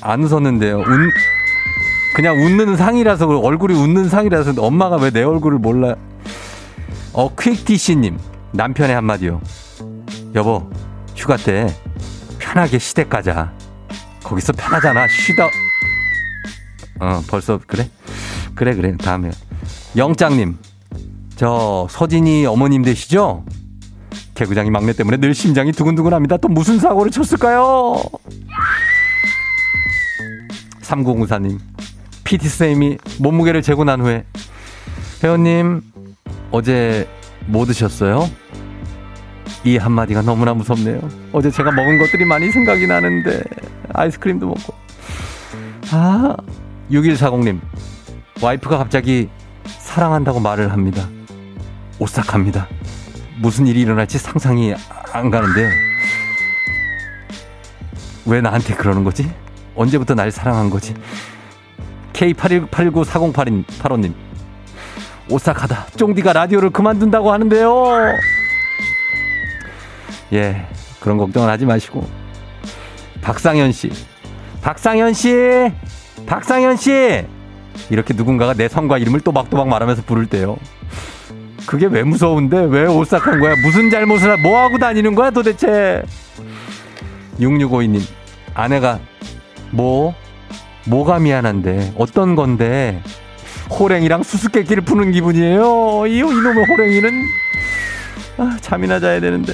안 웃었는데요. 웃, 그냥 웃는 상이라서 얼굴이 웃는 상이라서 엄마가 왜 내 얼굴을 몰라? 어 퀵디씨님 남편의 한마디요. 여보 휴가 때 편하게 시댁 가자. 거기서 편하잖아. 쉬다. 어 벌써 그래? 그래 그래 다음에 영장님 저 서진이 어머님 되시죠? 개구장이 막내 때문에 늘 심장이 두근두근합니다. 또 무슨 사고를 쳤을까요? 3904님 PT쌤이 몸무게를 재고 난 후에 회원님 어제 뭐 드셨어요? 이 한마디가 너무나 무섭네요. 어제 제가 먹은 것들이 많이 생각이 나는데 아이스크림도 먹고 아 6140님 와이프가 갑자기 사랑한다고 말을 합니다. 오싹합니다. 무슨 일이 일어날지 상상이 안 가는데요. 왜 나한테 그러는 거지? 언제부터 날 사랑한 거지? K8189408285님. 오싹하다. 쫑디가 라디오를 그만둔다고 하는데요. 예, 그런 걱정은 하지 마시고. 박상현 씨. 박상현 씨! 박상현 씨! 이렇게 누군가가 내 성과 이름을 또박또박 말하면서 부를 때요. 그게 왜 무서운데? 왜 오싹한 거야? 무슨 잘못을, 뭐 하고 다니는 거야 도대체? 6652님, 아내가, 뭐? 뭐가 미안한데? 어떤 건데? 호랭이랑 수수께끼를 푸는 기분이에요. 이, 이놈의 호랭이는, 아, 잠이나 자야 되는데.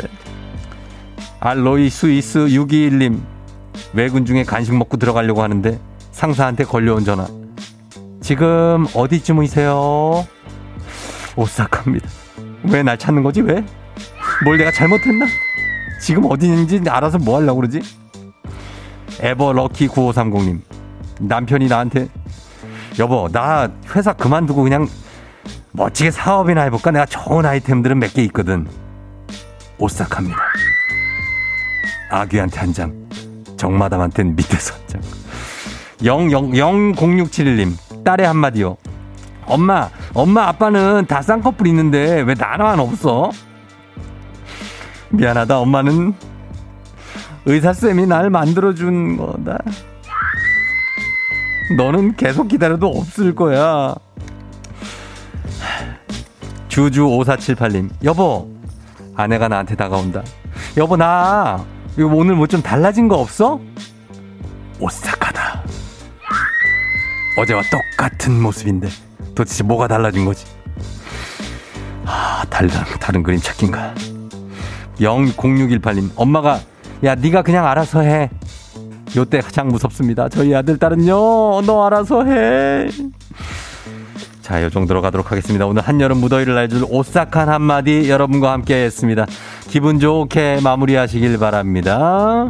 알로이 스위스 621님, 외근 중에 간식 먹고 들어가려고 하는데 상사한테 걸려온 전화. 지금 어디쯤이세요? 오싹합니다. 왜 날 찾는 거지? 왜? 뭘 내가 잘못했나? 지금 어디 있는지 알아서 뭐 하려고 그러지? 에버럭키 9530님. 남편이 나한테 여보 나 회사 그만두고 그냥 멋지게 사업이나 해볼까? 내가 좋은 아이템들은 몇 개 있거든. 오싹합니다. 아귀한테 한 장, 정마담한테는 밑에서 한 장. 000671님, 딸의 한마디요. 엄마, 엄마, 아빠는 다 쌍꺼풀 있는데 왜 나만 없어? 미안하다, 엄마는 의사쌤이 날 만들어준 거다. 너는 계속 기다려도 없을 거야. 주주5478님, 여보, 아내가 나한테 다가온다. 여보, 나, 오늘 뭐 좀 달라진 거 없어? 오싹하다. 어제와 똑같은 모습인데, 도대체 뭐가 달라진 거지? 아, 다른, 다른 그림 찾긴가. 00618님, 엄마가, 야, 네가 그냥 알아서 해. 요때 가장 무섭습니다. 저희 아들, 딸은요, 너 알아서 해. 자, 요 정도로 가도록 하겠습니다. 오늘 한여름 무더위를 날줄 오싹한 한마디 여러분과 함께 했습니다. 기분 좋게 마무리하시길 바랍니다.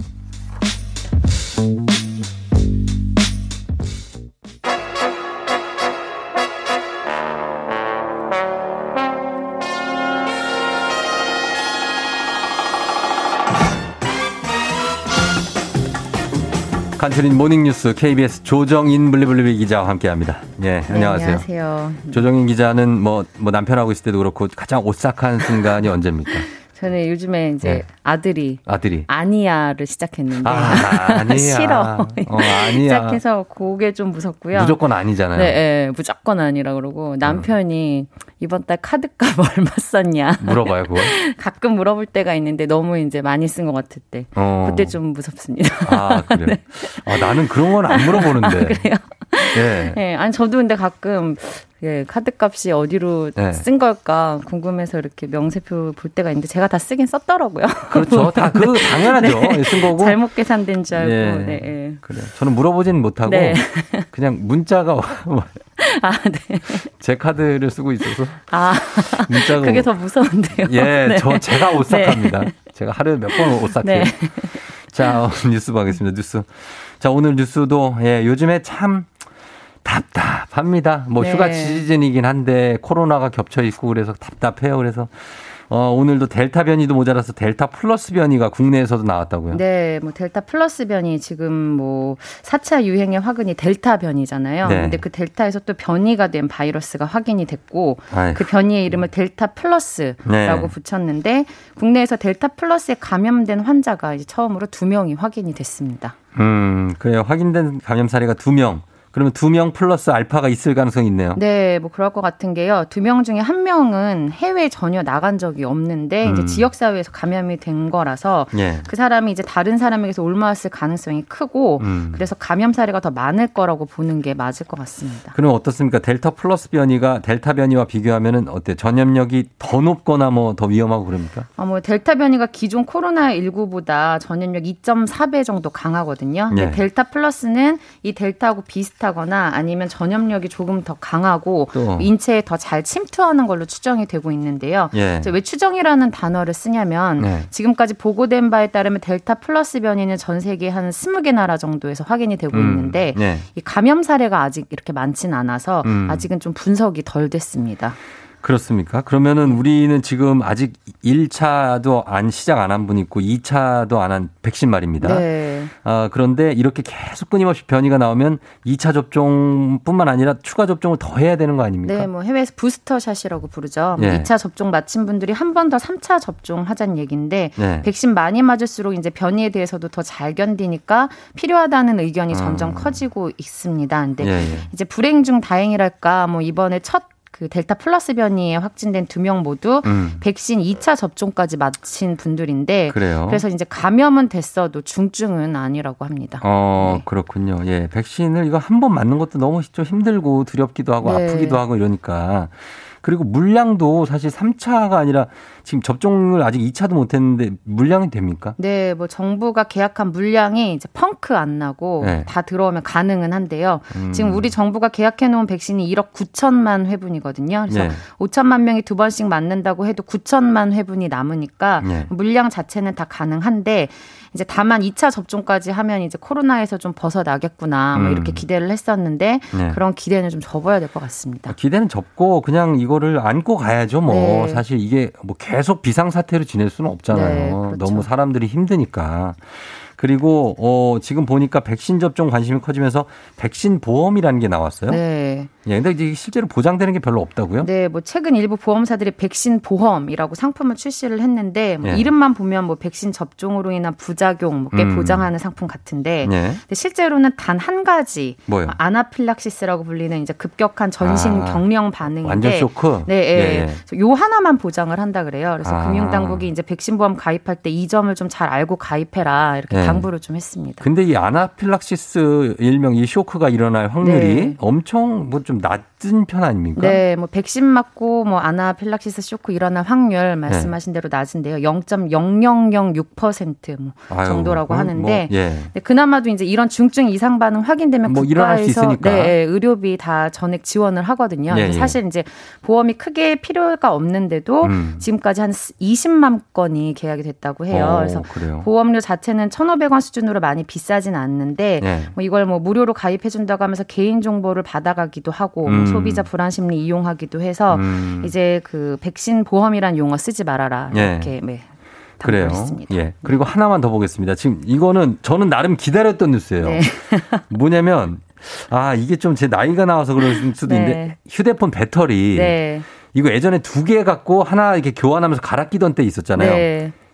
간추린 모닝뉴스 KBS 조정인 블리블리 기자와 함께합니다. 예, 안녕하세요. 안녕하세요. 조정인 기자는 뭐, 뭐 남편하고 있을 때도 그렇고 가장 오싹한 순간이 언제입니까? 저는 요즘에 이제 네. 아들이 아들이. 아니야를 시작했는데 아, 아니야. 싫어. 어, 아니야. 시작해서 그게 좀 무섭고요. 무조건 아니잖아요. 네, 네, 무조건 아니라 그러고 남편이 이번 달 카드값 얼마 썼냐 물어봐요, 그거. 가끔 물어볼 때가 있는데 너무 이제 많이 쓴 것 같을 때 어. 그때 좀 무섭습니다. 아, 그래요? 아, 나는 그런 건 안 물어보는데. 아, 그래요? 예. 네, 아니 저도 근데 가끔 예, 카드값이 어디로 네. 쓴 걸까 궁금해서 이렇게 명세표 볼 때가 있는데 제가 다 쓰긴 썼더라고요. 그렇죠. 다 그 당연하죠. 네. 쓴 거고. 잘못 계산된 줄 알고. 예. 네. 예. 그래. 저는 물어보진 못하고 네. 그냥 문자가 아, 네. 제 카드를 쓰고 있어서 아, 문자가 그게 더 무서운데요. 예, 네. 저 제가 오싹합니다. 제가 하루에 몇 번 오싹해요. 네. 자, 어, 뉴스 보겠습니다. 뉴스. 자, 오늘 뉴스도 예, 요즘에 참 답답합니다. 뭐 네. 휴가 시즌이긴 한데 코로나가 겹쳐 있고 그래서 답답해요. 그래서 어, 오늘도 델타 변이도 모자라서 델타 플러스 변이가 국내에서도 나왔다고요. 네, 뭐 델타 플러스 변이 지금 뭐 4차 유행의 화근이 델타 변이잖아요. 네. 근데 그 델타에서 또 변이가 된 바이러스가 확인이 됐고 아이고. 그 변이의 이름을 델타 플러스라고 네. 붙였는데 국내에서 델타 플러스에 감염된 환자가 이제 처음으로 두 명이 확인이 됐습니다. 음, 그래요. 확인된 감염 사례가 두 명. 그러면 두 명 플러스 알파가 있을 가능성이 있네요. 네, 뭐 그럴 것 같은 게요. 두 명 중에 한 명은 해외 전혀 나간 적이 없는데 이제 음. 지역 사회에서 감염이 된 거라서 예. 그 사람이 이제 다른 사람에게서 옮아왔을 가능성이 크고 음. 그래서 감염 사례가 더 많을 거라고 보는 게 맞을 것 같습니다. 그럼 어떻습니까? 델타 플러스 변이가 델타 변이와 비교하면은 어때? 전염력이 더 높거나 뭐 더 위험하고 그럽니까? 아, 뭐 델타 변이가 기존 코로나 19보다 전염력 2.4배 정도 강하거든요. 네. 델타 플러스는 이 델타하고 비슷 하거나 아니면 전염력이 조금 더 강하고 또. 인체에 더 잘 침투하는 걸로 추정이 되고 있는데요. 예. 왜 추정이라는 단어를 쓰냐면 네. 지금까지 보고된 바에 따르면 델타 플러스 변이는 전 세계 한 20개 나라 정도에서 확인이 되고 음, 있는데 네. 이 감염 사례가 아직 이렇게 많지는 않아서 음. 아직은 좀 분석이 덜 됐습니다. 그렇습니까? 그러면은 우리는 지금 아직 1차도 안 시작 안 한 분 있고 2차도 안 한 백신 말입니다. 네. 아, 그런데 이렇게 계속 끊임없이 변이가 나오면 2차 접종뿐만 아니라 추가 접종을 더 해야 되는 거 아닙니까? 네, 뭐 해외에서 부스터샷이라고 부르죠. 뭐 예. 2차 접종 마친 분들이 한 번 더 3차 접종하자는 얘기인데 네. 백신 많이 맞을수록 이제 변이에 대해서도 더 잘 견디니까 필요하다는 의견이 음. 점점 커지고 있습니다. 근데 예, 예. 이제 불행 중 다행이랄까 뭐 이번에 첫 그 델타 플러스 변이에 확진된 두 명 모두 음. 백신 2차 접종까지 마친 분들인데 그래요. 래서 이제 감염은 됐어도 중증은 아니라고 합니다. 어, 그렇군요. 예. 백신을 이거 한 번 맞는 것도 너무 좀 힘들고 두렵기도 하고 네. 아프기도 하고 이러니까. 그리고 물량도 사실 3차가 아니라 지금 접종을 아직 2차도 못 했는데 물량이 됩니까? 네, 뭐 정부가 계약한 물량이 이제 펑크 안 나고 네. 다 들어오면 가능은 한데요. 음. 지금 우리 정부가 계약해 놓은 백신이 1억 9천만 회분이거든요. 그래서 네. 5천만 명이 두 번씩 맞는다고 해도 9천만 회분이 남으니까 네. 물량 자체는 다 가능한데 이제 다만 2차 접종까지 하면 이제 코로나에서 좀 벗어나겠구나 뭐 음. 이렇게 기대를 했었는데 네. 그런 기대는 좀 접어야 될 것 같습니다. 기대는 접고 그냥 이거를 안고 가야죠. 뭐 네. 사실 이게 뭐 계속 비상 사태로 지낼 수는 없잖아요. 네, 그렇죠. 너무 사람들이 힘드니까. 그리고 어 지금 보니까 백신 접종 관심이 커지면서 백신 보험이라는 게 나왔어요. 네. 예, 근데 이제 실제로 보장되는 게 별로 없다고요? 네, 뭐 최근 일부 보험사들이 백신 보험이라고 상품을 출시를 했는데 뭐 예. 이름만 보면 뭐 백신 접종으로 인한 부작용 뭐꽤 음. 보장하는 상품 같은데 예. 근데 실제로는 단 한 가지 뭐요? 아나필락시스라고 불리는 이제 급격한 전신 아, 경련 반응인데 완전 쇼크? 네, 예. 예, 예. 요 하나만 보장을 한다 그래요. 그래서 아. 금융당국이 이제 백신 보험 가입할 때 이 점을 좀 잘 알고 가입해라 이렇게 예. 당부를 좀 했습니다. 근데 이 아나필락시스 일명 이 쇼크가 일어날 확률이 네. 엄청 뭐좀 낮 은 편 아닙니까? 네, 뭐 백신 맞고 뭐 아나필락시스 쇼크 일어날 확률 말씀하신 대로 낮은데요. 0.0006%뭐 아유, 정도라고 하는데 뭐, 예. 네, 그나마도 이제 이런 중증 이상 반응 확인되면 뭐 국가에서. 네, 의료비 다 전액 지원을 하거든요. 예, 예. 사실 이제 보험이 크게 필요가 없는데도 음. 지금까지 한 20만 건이 계약이 됐다고 해요. 어, 그래서 그래요. 보험료 자체는 1,500원 수준으로 많이 비싸진 않는데 예. 뭐 이걸 뭐 무료로 가입해 준다고 하면서 개인 정보를 받아가기도 하고 뭐 음. 소비자 불안 심리 이용하기도 해서 음. 이제 그 백신 보험이란 용어 쓰지 말아라 예. 이렇게 네, 그래요. 당부했습니다. 예. 그리고 하나만 더 보겠습니다. 지금 이거는 저는 나름 기다렸던 뉴스예요. 네. 뭐냐면 아 이게 좀 제 나이가 나와서 그럴 수도 네. 있는데 휴대폰 배터리 네. 이거 예전에 두 개 갖고 하나 이렇게 교환하면서 갈아 끼던 때 있었잖아요.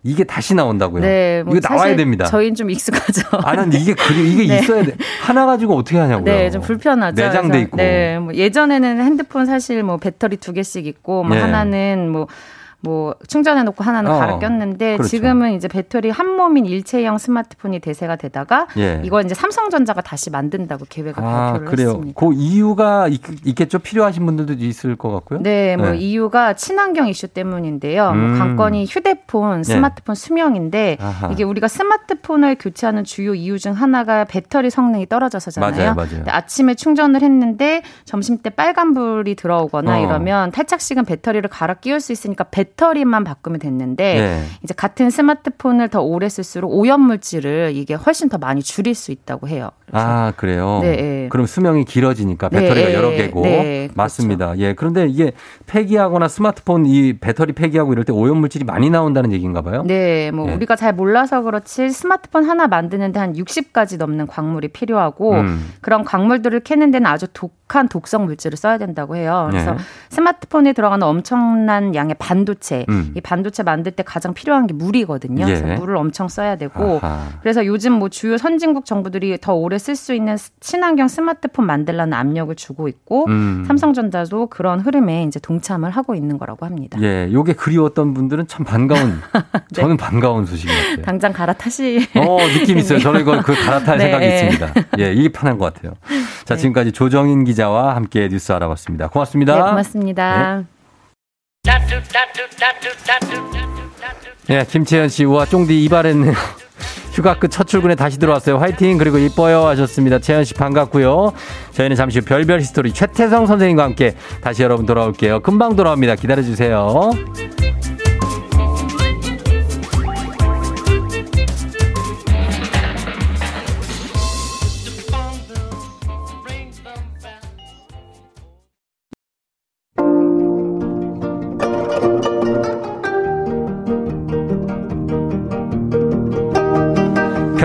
네. 이게 다시 나온다고요. 네, 뭐 이거 나와야 됩니다. 저희는 좀 익숙하죠. 아, 난 이게 그리 이게 네. 있어야 돼. 하나 가지고 어떻게 하냐고요. 네, 좀 불편하죠. 내장돼 있고. 네, 뭐 예전에는 핸드폰 사실 뭐 배터리 두 개씩 있고 뭐 네. 하나는 뭐 뭐 충전해 놓고 하나는 어, 갈아 꼈는데 그렇죠. 지금은 이제 배터리 한 몸인 일체형 스마트폰이 대세가 되다가 예. 이거 이제 삼성전자가 다시 만든다고 계획을 아, 발표를 그래요. 했습니다. 그 이유가 있, 겠죠 필요하신 분들도 있을 것 같고요. 네, 뭐 이유가 친환경 이슈 때문인데요. 음. 뭐 관건이 휴대폰, 네. 스마트폰 수명인데 아하. 이게 우리가 스마트폰을 교체하는 주요 이유 중 하나가 배터리 성능이 떨어져서잖아요. 맞아요, 맞아요. 아침에 충전을 했는데 점심 때 빨간불이 들어오거나 어. 이러면 탈착식은 배터리를 갈아 끼울 수 있으니까 배 터리만 바꾸면 됐는데 네. 이제 같은 스마트폰을 더 오래 쓸수록 오염 물질을 이게 훨씬 더 많이 줄일 수 있다고 해요. 아, 그래요? 네, 네. 그럼 수명이 길어지니까 네, 배터리가 네, 여러 개고. 네, 그렇죠. 맞습니다. 예. 그런데 이게 폐기하거나 스마트폰 이 배터리 폐기하고 이럴 때 오염 물질이 많이 나온다는 얘기인가 봐요? 네, 뭐 예. 우리가 잘 몰라서 그렇지 스마트폰 하나 만드는데 한 60가지 넘는 광물이 필요하고 음. 그런 광물들을 캐는 데는 아주 독 한 독성 물질을 써야 된다고 해요. 그래서 네. 스마트폰에 들어가는 엄청난 양의 반도체, 음. 이 반도체 만들 때 가장 필요한 게 물이거든요. 예. 그래서 물을 엄청 써야 되고 아하. 그래서 요즘 뭐 주요 선진국 정부들이 더 오래 쓸 수 있는 스- 친환경 스마트폰 만들라는 압력을 주고 있고 음. 삼성전자도 그런 흐름에 이제 동참을 하고 있는 거라고 합니다. 예. 요게 그리웠던 분들은 참 반가운, 네. 저는 반가운 소식인 것 같아요. 당장 갈아타시. 어, 느낌 있어요. 저는 이거 그 갈아탈 네. 생각이 있습니다. 예, 이게 편한 것 같아요. 자, 지금까지 조정인 기자 와 함께 뉴스 알아봤습니다. 고맙습니다. 네, 고맙습니다. 예, 김채연 씨, 우와, 쫑디 이발했네요. 휴가 끝 첫 출근에 다시 들어왔어요. 화이팅! 그리고 이뻐요 하셨습니다. 채연 씨 반갑고요. 저희는 잠시 후 별별 history 최태성 선생님과 함께 다시 여러분 돌아올게요. 금방 돌아옵니다. 기다려주세요.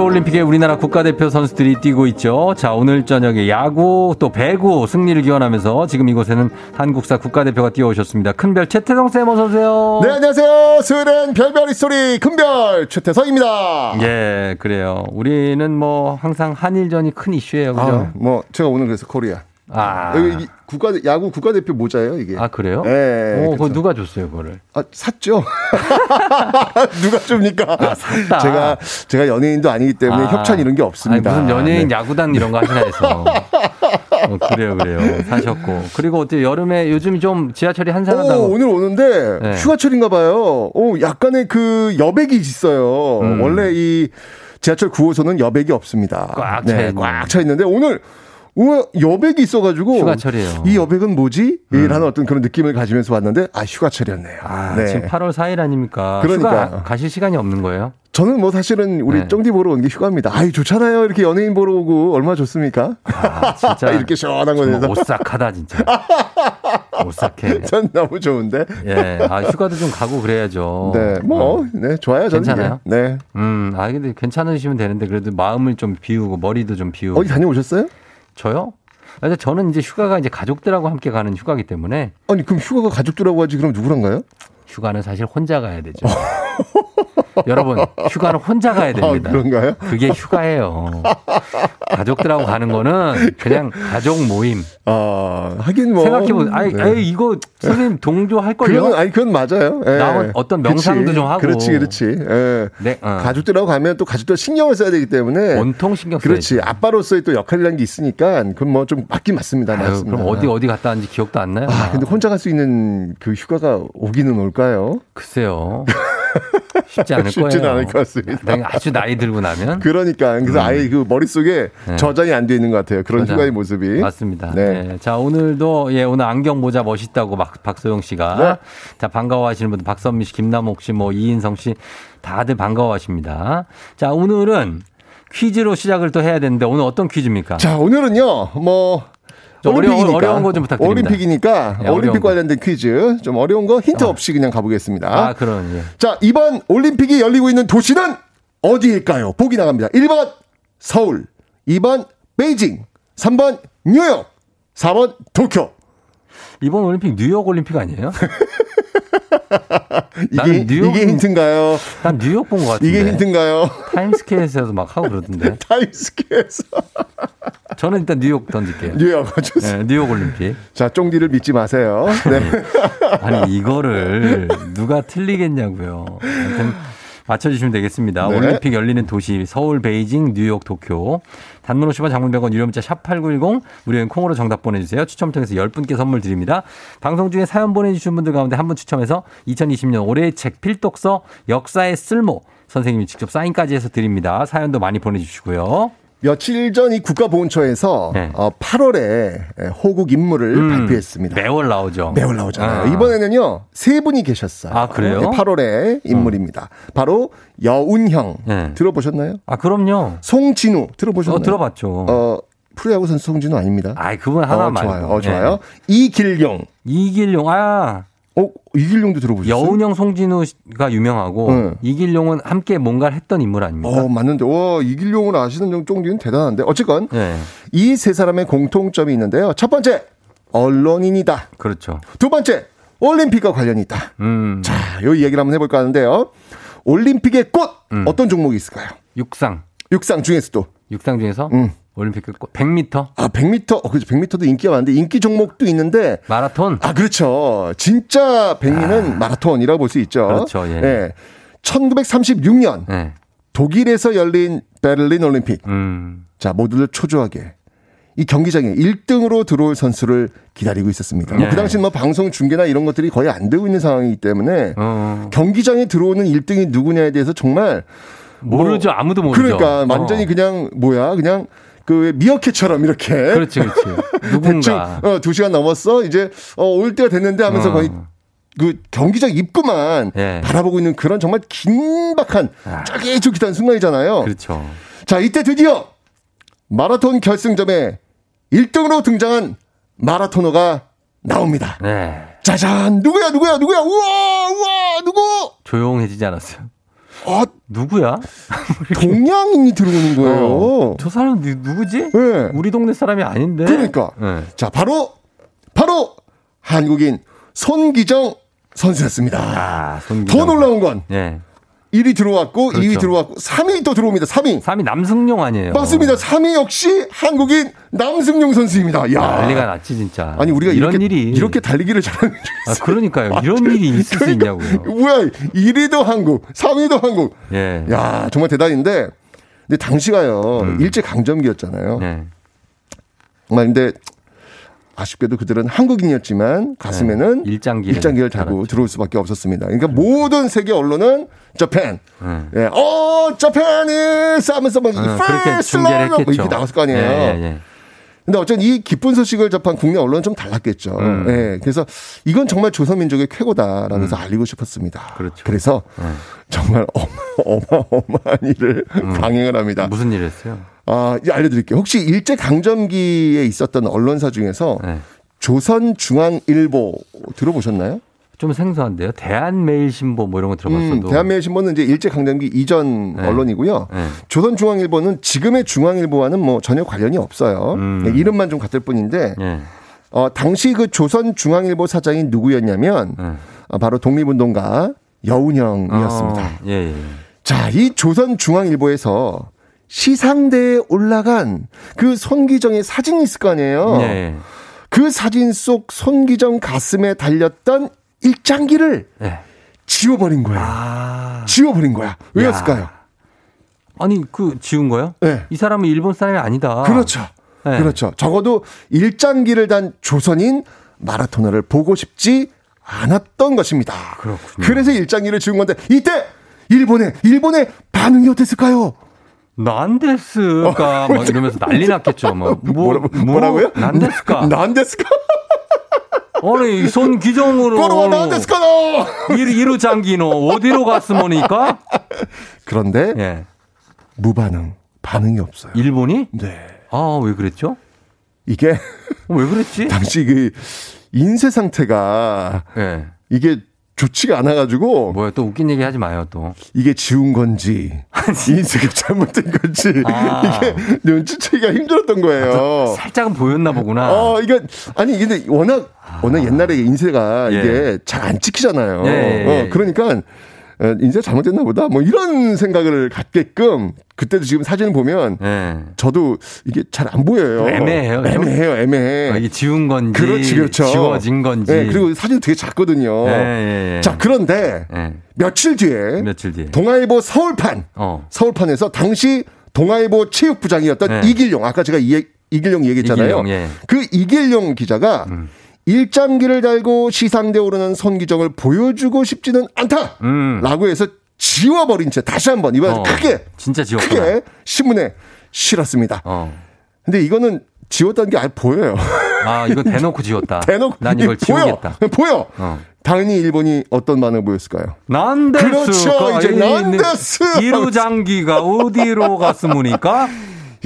도쿄올림픽에 우리나라 국가대표 선수들이 뛰고 있죠. 자, 오늘 저녁에 야구 또 배구 승리를 기원하면서 지금 이곳에는 한국사 국가대표가 뛰어오셨습니다. 큰별 최태성 쌤 어서 오세요. 네, 안녕하세요. 수요일엔 별별 history 큰별 최태성입니다. 예, 그래요. 우리는 뭐 항상 한일전이 큰 이슈예요. 그죠? 아, 뭐 제가 오늘 그래서 코리아. 아. 여기 이 국가 야구 국가대표 모자예요, 이게. 아, 그래요? 네. 오, 그거 누가 줬어요, 그거를? 아, 샀죠. 누가 줍니까? 아, 샀다. 제가 제가 연예인도 아니기 때문에 아. 협찬 이런 게 없습니다. 아니, 무슨 연예인 네. 야구단 이런 거 하시나 해서. 어, 그래요, 그래요. 사셨고. 그리고 어때요? 여름에 요즘 좀 지하철이 한산하다고. 오, 오늘 오는데 네. 휴가철인가 봐요. 오, 약간의 그 여백이 있어요. 음. 원래 이 지하철 9호선은 여백이 없습니다. 꽉 차 네, 있는. 꽉차 있는데 오늘 우와, 여백이 있어가지고. 휴가철이에요. 이 여백은 뭐지? 음. 라는 어떤 그런 느낌을 가지면서 왔는데, 아, 휴가철이었네요. 아, 네. 지금 8월 4일 아닙니까? 그러니까. 가실 시간이 없는 거예요? 저는 뭐 사실은 우리 네. 쫑디 보러 온 게 휴가입니다. 아이, 좋잖아요. 이렇게 연예인 보러 오고, 얼마나 좋습니까? 아, 진짜 이렇게 시원한 거에서. 오싹하다 진짜. 오싹해. 전 너무 좋은데. 예, 아 휴가도 좀 가고 그래야죠. 네, 뭐, 네, 좋아요. 저는 괜찮아요? 이게. 네. 음, 아 근데 괜찮으시면 되는데 그래도 마음을 좀 비우고 머리도 좀 비우고. 어디 다녀오셨어요? 저요? 아, 근데 저는 이제 휴가가 이제 가족들하고 함께 가는 휴가기 때문에 아니, 그럼 휴가가 가족들하고 하지, 그럼 누구랑 가요? 휴가는 사실 혼자 가야 되죠. 여러분, 휴가는 혼자 가야 됩니다. 아, 그런가요? 그게 휴가예요. 가족들하고 가는 거는 그냥 가족 모임. 아, 하긴 뭐. 생각해보세요. 아이, 네. 아이, 이거 선생님 동조할 걸요? 그건, 아니, 그건 맞아요. 예. 나 어떤 명상도 그치. 좀 하고. 그렇지, 그렇지. 예. 네, 어. 가족들하고 가면 또 가족들 신경을 써야 되기 때문에. 온통 신경 써야지. 그렇지. 아빠로서의 또 역할이라는 게 있으니까, 그건 뭐 좀 맞긴 맞습니다. 아유, 맞습니다. 그럼 어디 어디 갔다 왔는지 기억도 안 나요? 아, 근데 혼자 갈 수 있는 그 휴가가 오기는 올까요? 글쎄요. 쉽지 않을 거예요. 쉽지는 않을 것 같습니다. 나중에 아주 나이 들고 나면 그러니까 그래서 음. 아예 그 머릿속에 네. 저장이 안 돼 있는 것 같아요. 그런. 휴가의 모습이. 맞습니다. 네. 네. 자, 오늘도 예, 오늘 안경 모자 멋있다고 박, 박소영 씨가 네. 자, 반가워 하시는 분들 박선미 씨, 김남옥 씨, 뭐 이인성 씨 다들 반가워 하십니다. 자, 오늘은 퀴즈로 시작을 또 해야 되는데 오늘 어떤 퀴즈입니까? 자, 오늘은요. 뭐 올림픽이니까 어려운 거 좀 부탁드립니다. 올림픽이니까 네, 올림픽 어려운 거. 관련된 퀴즈 좀 어려운 거 힌트 없이 그냥 가보겠습니다. 아, 그런 예. 자, 이번 올림픽이 열리고 있는 도시는 어디일까요? 보기 나갑니다. 1번 서울, 2번 베이징, 3번 뉴욕, 4번 도쿄. 이번 올림픽 뉴욕 올림픽 아니에요? 이게, 나는 뉴욕- 이게 힌트인가요? 난 뉴욕 본 것 같은데. 이게 힌트인가요? 타임스퀘어에서도 막 하고 그러던데. 타임스퀘어에서. 저는 일단 뉴욕 던질게요. 뉴욕. 좋습니다. 네, 뉴욕 올림픽. 자, 쫑디를 믿지 마세요. 네. 아니 이거를 누가 틀리겠냐고요. 맞춰주시면 되겠습니다. 네. 올림픽 열리는 도시 서울, 베이징, 뉴욕, 도쿄. 단문 50원, 장문 100원, 유료 문자 샵 8910 무료인 콩으로 정답 보내주세요. 추첨 통해서 10분께 선물 드립니다. 방송 중에 사연 보내주신 분들 가운데 한 분 추첨해서 2020년 올해의 책 필독서 역사의 쓸모 선생님이 직접 사인까지 해서 드립니다. 사연도 많이 보내주시고요. 며칠 전 이 국가보훈처에서 어, 8월에 호국 임무를 네. 음, 발표했습니다. 매월 나오죠. 매월 나오잖아요. 아. 이번에는요, 세 분이 계셨어요. 아, 그래요? 네, 8월에 인물입니다. 바로 여운형. 네. 들어보셨나요? 아, 그럼요. 송진우. 들어보셨나요? 어, 들어봤죠. 어, 프로야구 선수 송진우 아닙니다. 아이, 그분 하나 어. 좋아요. 어, 좋아요. 네. 이길용. 이길용, 아. 어, 이길용도 들어보셨어요? 여운형 송진우가 유명하고 네. 이길용은 함께 뭔가를 했던 인물 아닙니까? 어, 맞는데. 와, 이길용을 아시는 정 쫑디는 대단한데. 어쨌건 네. 이세 사람의 공통점이 있는데요. 첫 번째, 언론인이다. 그렇죠. 두 번째, 올림픽과 관련이 있다. 음. 자, 요 얘기를 한번 해볼까 하는데요. 올림픽의 꽃 음. 어떤 종목이 있을까요? 육상. 육상 중에서도 육상 중에서 음. 올림픽 끝 100m 아 100m 어 그렇죠 100m도 인기가 많은데 인기 종목도 있는데 마라톤. 아 그렇죠 진짜 백미는 마라톤이라고 볼 수 있죠. 그렇죠, 예. 1936년 네. 독일에서 열린 베를린 올림픽. 음. 자 모두들 초조하게 이 경기장에 1등으로 들어올 선수를 기다리고 있었습니다. 뭐그 네. 당시는 뭐 방송 중계나 이런 것들이 거의 안 되고 있는 상황이기 때문에 어. 경기장에 들어오는 1등이 누구냐에 대해서 정말 뭐 모르죠. 아무도 모르죠. 그러니까 완전히 어. 그냥 뭐야 그냥 그 미어캣처럼 이렇게 그렇지, 그렇지. 대충 누군가. 어, 두 시간 넘었어 이제 어, 올 때가 됐는데 하면서 어. 거의 그 경기장 입구만 예. 바라보고 있는 그런 정말 긴박한 아. 쫄깃쫄깃한 순간이잖아요. 그렇죠. 자 이때 드디어 마라톤 결승점에 1등으로 등장한 마라토너가 나옵니다. 네. 짜잔 누구야 누구야 누구야 우와 우와 누구 조용해지지 않았어요. 아 누구야? 동양인이 들어오는 거예요. 어. 저 사람 누, 누구지? 네. 우리 동네 사람이 아닌데. 그러니까. 네. 자, 바로, 바로 한국인 손기정 선수였습니다. 아, 손더 놀라운 건 네. 1위 들어왔고, 그렇죠. 2위 들어왔고, 3위 또 들어옵니다. 3위. 3위 남승용 아니에요. 맞습니다. 3위 역시 한국인 남승용 선수입니다. 야. 난리가 났지 진짜. 아니, 우리가 이런 이렇게, 일이 이렇게 달리기를 잘하는 줄 아, 그러니까요. 이런 일이 있을 수 있냐고요. 뭐야, 1위도 한국, 3위도 한국. 예. 야, 정말 대단인데, 근데 당시가요, 일제 강점기였잖아요. 음. 네. 정말 근데 아쉽게도 그들은 한국인이었지만 가슴에는 네. 일장기를 일장기를 달고 달았죠. 들어올 수밖에 없었습니다. 그러니까 모든 세계 언론은 자pan, 음. 예, 어, 자pan이 싸면서 막 어, 그렇게 중계를 love 뭐 했겠죠. 이렇게 나왔을 거 아니에요. 예, 예, 예. 근데 어쨌든 이 기쁜 소식을 접한 국내 언론은 좀 달랐겠죠. 음. 예. 그래서 이건 정말 조선민족의 쾌거다라면서 알리고 싶었습니다. 음. 그렇죠. 그래서 정말 어마, 어마어마한 일을 강행을 합니다. 음. 무슨 일 했어요? 아, 이제 알려드릴게요. 혹시 일제 강점기에 있었던 언론사 중에서 네. 조선중앙일보 들어보셨나요? 좀 생소한데요. 대한매일신보 뭐 이런 거 들어봤어도. 음, 대한매일신보는 이제 일제 강점기 이전 네. 언론이고요. 네. 조선중앙일보는 지금의 중앙일보와는 뭐 전혀 관련이 없어요. 음. 네, 이름만 좀 같을 뿐인데 예. 어, 당시 그 조선중앙일보 사장이 누구였냐면 네. 어, 바로 독립운동가 여운형이었습니다. 어, 예, 예. 자, 이 조선중앙일보에서 시상대에 올라간 그 손기정의 사진이 있을 거 아니에요. 예. 그 사진 속 손기정 가슴에 달렸던 일장기를 예. 지워버린 거예요. 아. 지워버린 거야. 왜였을까요? 아니 그 지운 거요? 네. 이 사람은 일본 사람이 아니다. 그렇죠. 네. 그렇죠. 적어도 일장기를 단 조선인 마라토너를 보고 싶지 않았던 것입니다. 그렇군요. 그래서 일장기를 지운 건데 이때 일본의 일본의 반응이 어땠을까요? 난데스가 막 이러면서 난리 났겠죠. 막 뭐, 뭐라, 뭐라고요? 난데스까? 난데스까? 아니 손 기정으로 꼬로와 난데스까? 이루 이루 장기노 어디로 갔으모니까? 그런데 예. 무반응, 반응이 없어요. 일본이? 네. 아 왜 그랬죠? 이게 어, 왜 그랬지? 당시 그 인쇄 상태가 예. 이게 좋지가 않아가지고 뭐야 또 웃긴 얘기 하지 마요 또. 이게 지운 건지 인쇄가 잘못된 건지 아. 이게 눈치채기가 힘들었던 거예요. 살짝은 보였나 보구나. 어, 이게 아니 근데 워낙 워낙 옛날에 인쇄가 예. 이게 잘 안 찍히잖아요. 예, 예, 예. 어, 그러니까 어, 인쇄 잘못됐나 보다. 뭐 이런 생각을 갖게끔 그때도 지금 사진을 보면 예. 저도 이게 잘 안 보여요. 애매해요. 애매해요. 애매해. 아, 이게 지운 건지 그렇지, 그렇죠. 지워진 건지. 네, 그리고 사진 되게 작거든요. 예, 예, 예. 자, 그런데 예. 며칠 뒤에 며칠 뒤에. 동아일보 서울판 어. 서울판에서 당시 동아일보 체육부장이었던 네. 이길용 아까 제가 이, 이길용 얘기했잖아요. 이길용, 예. 그 이길용 기자가 일장기를 달고 시상대 오르는 손기정을 보여주고 싶지는 않다라고 음. 해서 지워버린 채 다시 한번 이번에 어, 크게 진짜 지웠구나. 크게 신문에 실었습니다. 어. 근데 이거는 지웠다는 게 아예 보여요. 아 이거 대놓고 지웠다. 대놓고 난 이걸 보여. 지우겠다. 보여. 어. 당연히 일본이 어떤 반응을 보였을까요? 난데스. 그렇죠. 이제 난데스. 이루 장기가 어디로 갔으모니까?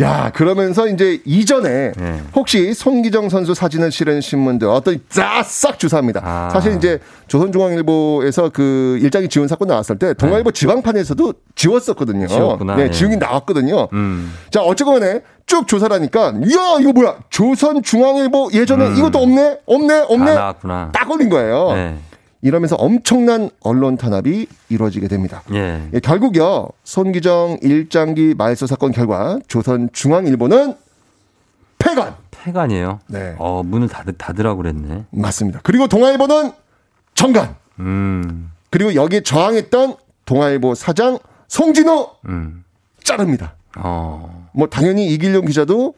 야, 그러면서 이제 이전에 네. 혹시 손기정 선수 사진을 실은 신문들 어떤 싹 주사합니다. 아. 사실 이제 조선중앙일보에서 그 일장이 지원 사건 나왔을 때 동아일보 지방판에서도 지웠었거든요. 네. 지웠구나. 네, 예. 지우긴 나왔거든요. 음. 자, 어쨌거나 쭉 조사를 하니까 이야, 이거 뭐야? 조선중앙일보 예전에 음. 이것도 없네? 없네? 다 없네? 딱 걸린 거예요. 네. 이러면서 엄청난 언론 탄압이 이루어지게 됩니다. 예. 예, 결국요 손기정 일장기 말소 사건 결과 조선중앙일보는 폐간 폐간이에요. 네. 어 문을 닫, 닫으라고 그랬네. 맞습니다. 그리고 동아일보는 정간 음. 그리고 여기에 저항했던 동아일보 사장 송진호 음. 자릅니다. 어. 뭐 당연히 이길용 기자도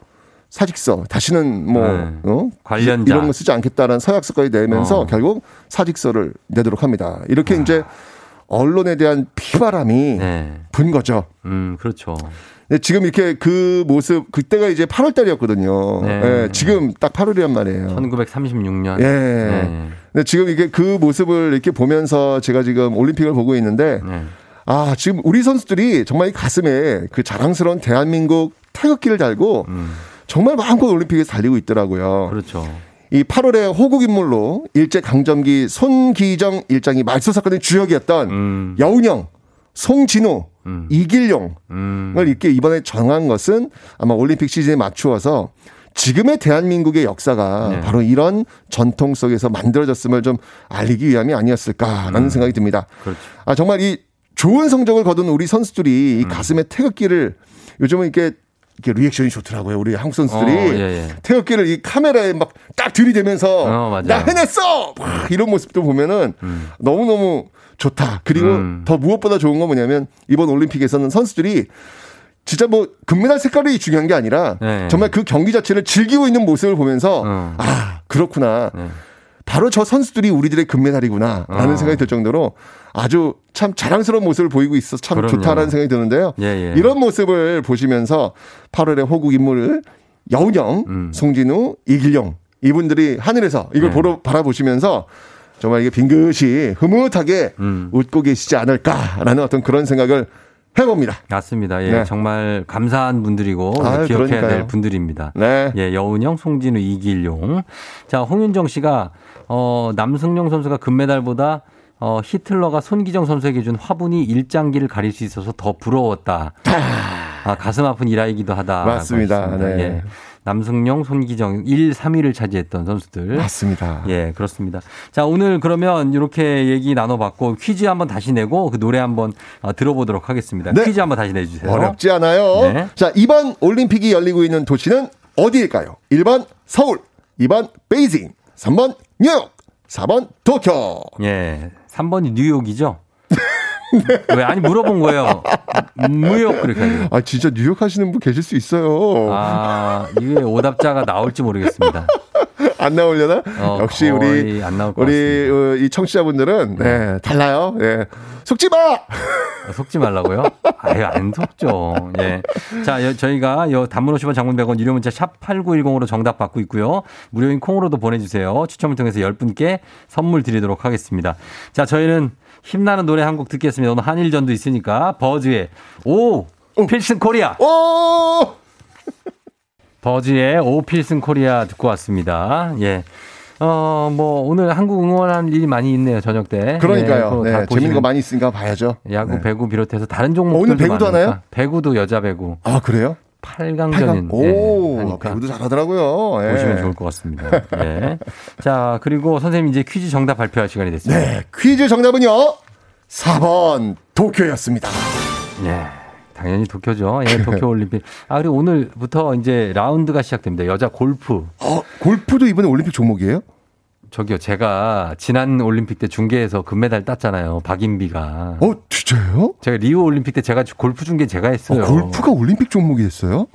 사직서 다시는 뭐 네. 어? 관련자. 이런 거 쓰지 않겠다라는 서약서까지 내면서 어. 결국 사직서를 내도록 합니다. 이렇게 이제 언론에 대한 피바람이 네. 분 거죠. 음 그렇죠. 네, 지금 이렇게 그 모습 그때가 이제 8월 달이었거든요. 네. 예, 지금 딱 8월이란 말이에요. 1936년. 예. 네. 근데 지금 이게 그 모습을 이렇게 보면서 제가 지금 올림픽을 보고 있는데 네. 아, 지금 우리 선수들이 정말 이 가슴에 그 자랑스러운 대한민국 태극기를 달고 음. 정말 마음껏 올림픽에서 달리고 있더라고요. 그렇죠. 이 8월에 호국 인물로 일제 강점기 손기정 일장이 말소 사건의 주역이었던 음. 여운형, 송진호, 음. 이길용을 음. 이렇게 이번에 정한 것은 아마 올림픽 시즌에 맞추어서 지금의 대한민국의 역사가 네. 바로 이런 전통 속에서 만들어졌음을 좀 알리기 위함이 아니었을까라는 음. 생각이 듭니다. 그렇죠. 아, 정말 이 좋은 성적을 거둔 우리 선수들이 이 음. 가슴에 태극기를 요즘은 이렇게 이렇게 리액션이 좋더라고요. 우리 한국 선수들이 어, 예, 예. 태극기를 이 카메라에 막 딱 들이대면서 어. 나 해냈어! 막 이런 모습도 보면은 음. 너무너무 좋다. 그리고 음. 더 무엇보다 좋은 건 뭐냐면 이번 올림픽에서는 선수들이 진짜 뭐 금메달 색깔이 중요한 게 아니라 네. 정말 그 경기 자체를 즐기고 있는 모습을 보면서 어. 아, 그렇구나. 네. 바로 저 선수들이 우리들의 금메달이구나. 라는 어. 생각이 들 정도로 아주 참 자랑스러운 모습을 보이고 있어서 참 그럼요. 좋다라는 생각이 드는데요. 예, 예. 이런 모습을 보시면서 8월에 호국 인물을 여운영, 음. 송진우, 이길용 이분들이 하늘에서 이걸 네. 보러 바라보시면서 정말 이게 빙긋이 흐뭇하게 음. 웃고 계시지 않을까라는 어떤 그런 생각을 해봅니다. 맞습니다. 예, 네. 정말 감사한 분들이고 아유, 기억해야 그러니까요. 될 분들입니다. 네. 예, 여운영, 송진우, 이길용. 자, 홍윤정 씨가 어, 남승용 선수가 금메달보다 어, 히틀러가 손기정 선수에게 준 화분이 일장기를 가릴 수 있어서 더 부러웠다. 아, 가슴 아픈 일화이기도 하다. 맞습니다. 네. 예. 남승용, 손기정 1, 3위를 차지했던 선수들. 맞습니다. 예, 그렇습니다. 자, 오늘 그러면 이렇게 얘기 나눠봤고 퀴즈 한번 다시 내고 그 노래 한번 어, 들어보도록 하겠습니다. 네. 퀴즈 한번 다시 내주세요. 어렵지 않아요. 네. 자, 이번 올림픽이 열리고 있는 도시는 어디일까요? 1번 서울, 2번 베이징, 3번 뉴욕, 4번 도쿄. 예. 3번이 뉴욕이죠? 왜? 아니, 물어본 거예요. 뉴욕, 그렇게. 아, 진짜 뉴욕 하시는 분 계실 수 있어요. 아, 이게 오답자가 나올지 모르겠습니다. 안 나오려나? 어, 역시 우리 안 나올 것 우리 어, 이 청취자분들은 네, 달라요. 예. 속지 마. 속지 말라고요? 아유, 안 속죠. 예. 자, 여- 저희가 요 단문 50원 장문 100원 유료 문자 샵 8910으로 정답 받고 있고요. 무료인 콩으로도 보내 주세요. 추첨을 통해서 10분께 선물 드리도록 하겠습니다. 자, 저희는 힘나는 노래 한 곡 듣겠습니다. 오늘 한일전도 있으니까 버즈의 오! 필승 코리아! 오! 버즈의 오 필승 코리아 듣고 왔습니다. 예. 어, 뭐, 오늘 한국 응원하는 일이 많이 있네요, 저녁 때. 그러니까요. 예, 네, 재밌는 거 많이 있으니까 봐야죠. 야구, 네. 배구 비롯해서 다른 종목도 오늘 배구도 하나요? 배구도 여자 배구. 아, 그래요? 8강전인. 오, 배구도 잘하더라고요. 예. 보시면 좋을 것 같습니다. 예. 자, 그리고 선생님 이제 퀴즈 정답 발표할 시간이 됐습니다. 네, 퀴즈 정답은요. 4번 도쿄였습니다. 예. 당연히 도쿄죠. 예, 도쿄 올림픽. 아, 그리고 오늘부터 이제 라운드가 시작됩니다. 여자 골프. 어, 골프도 이번에 올림픽 종목이에요? 저기요, 제가 지난 올림픽 때 중계에서 금메달 땄잖아요. 박인비가. 어, 진짜요? 제가 리우 올림픽 때 제가 골프 중계 제가 했어요. 어, 골프가 올림픽 종목이 됐어요?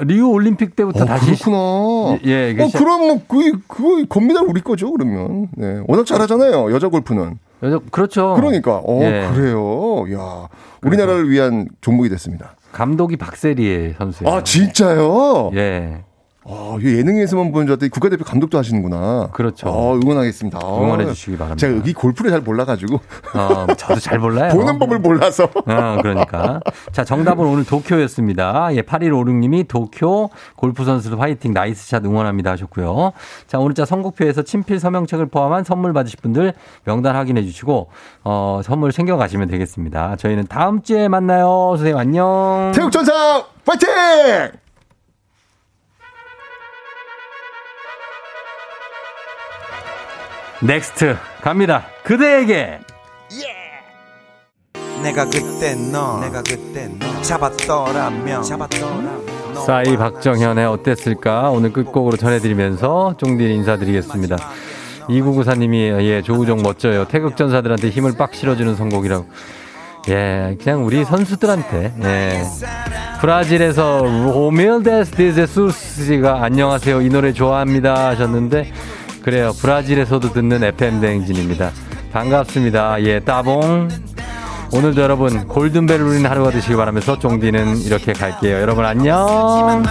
리우 올림픽 때부터 어, 다시 그렇구나. 예, 이게 어, 시작- 그럼 뭐, 그, 그거 건미달 우리 거죠, 그러면. 네. 워낙 잘하잖아요, 여자 골프는. 여자 그렇죠. 그러니까, 어, 예. 그래요. 야 우리나라를 위한 종목이 됐습니다. 감독이 박세리 선수예요. 아, 진짜요? 예. 아, 이 예능에서만 보는 줄 알았더니 국가대표 감독도 하시는구나. 그렇죠. 어, 응원하겠습니다. 어, 응원해 주시기 바랍니다. 제가 여기 골프를 잘 몰라가지고. 어, 저도 잘 몰라요. 보는 법을 몰라서. 어, 그러니까. 자, 정답은 오늘 도쿄였습니다. 예, 8156님이 도쿄 골프 선수들 화이팅 nice shot 응원합니다 하셨고요. 자, 오늘 자 선곡표에서 친필 서명책을 포함한 선물 받으실 분들 명단 확인해 주시고, 어, 선물 챙겨가시면 되겠습니다. 저희는 다음 주에 만나요. 선생님 안녕. 태극전사 파이팅! 넥스트 갑니다. 그대에게. 내가 그때 너 내가 그때 너 잡았더라면 잡았더라면 싸이 박정현의 어땠을까 오늘 끝곡으로 전해드리면서 쫑디 인사드리겠습니다. 2994님이 예 조우종 멋져요. 태극전사들한테 힘을 빡 실어주는 선곡이라고. 예 그냥 우리 선수들한테 예 브라질에서 로밀데스 디제수스가 안녕하세요 이 노래 좋아합니다 하셨는데 그래요 브라질에서도 듣는 FM 대행진입니다. 반갑습니다. 예 따봉. 오늘도 여러분 골든벨 울리는 하루가 되시기 바라면서 쫑디는 이렇게 갈게요. 여러분 안녕.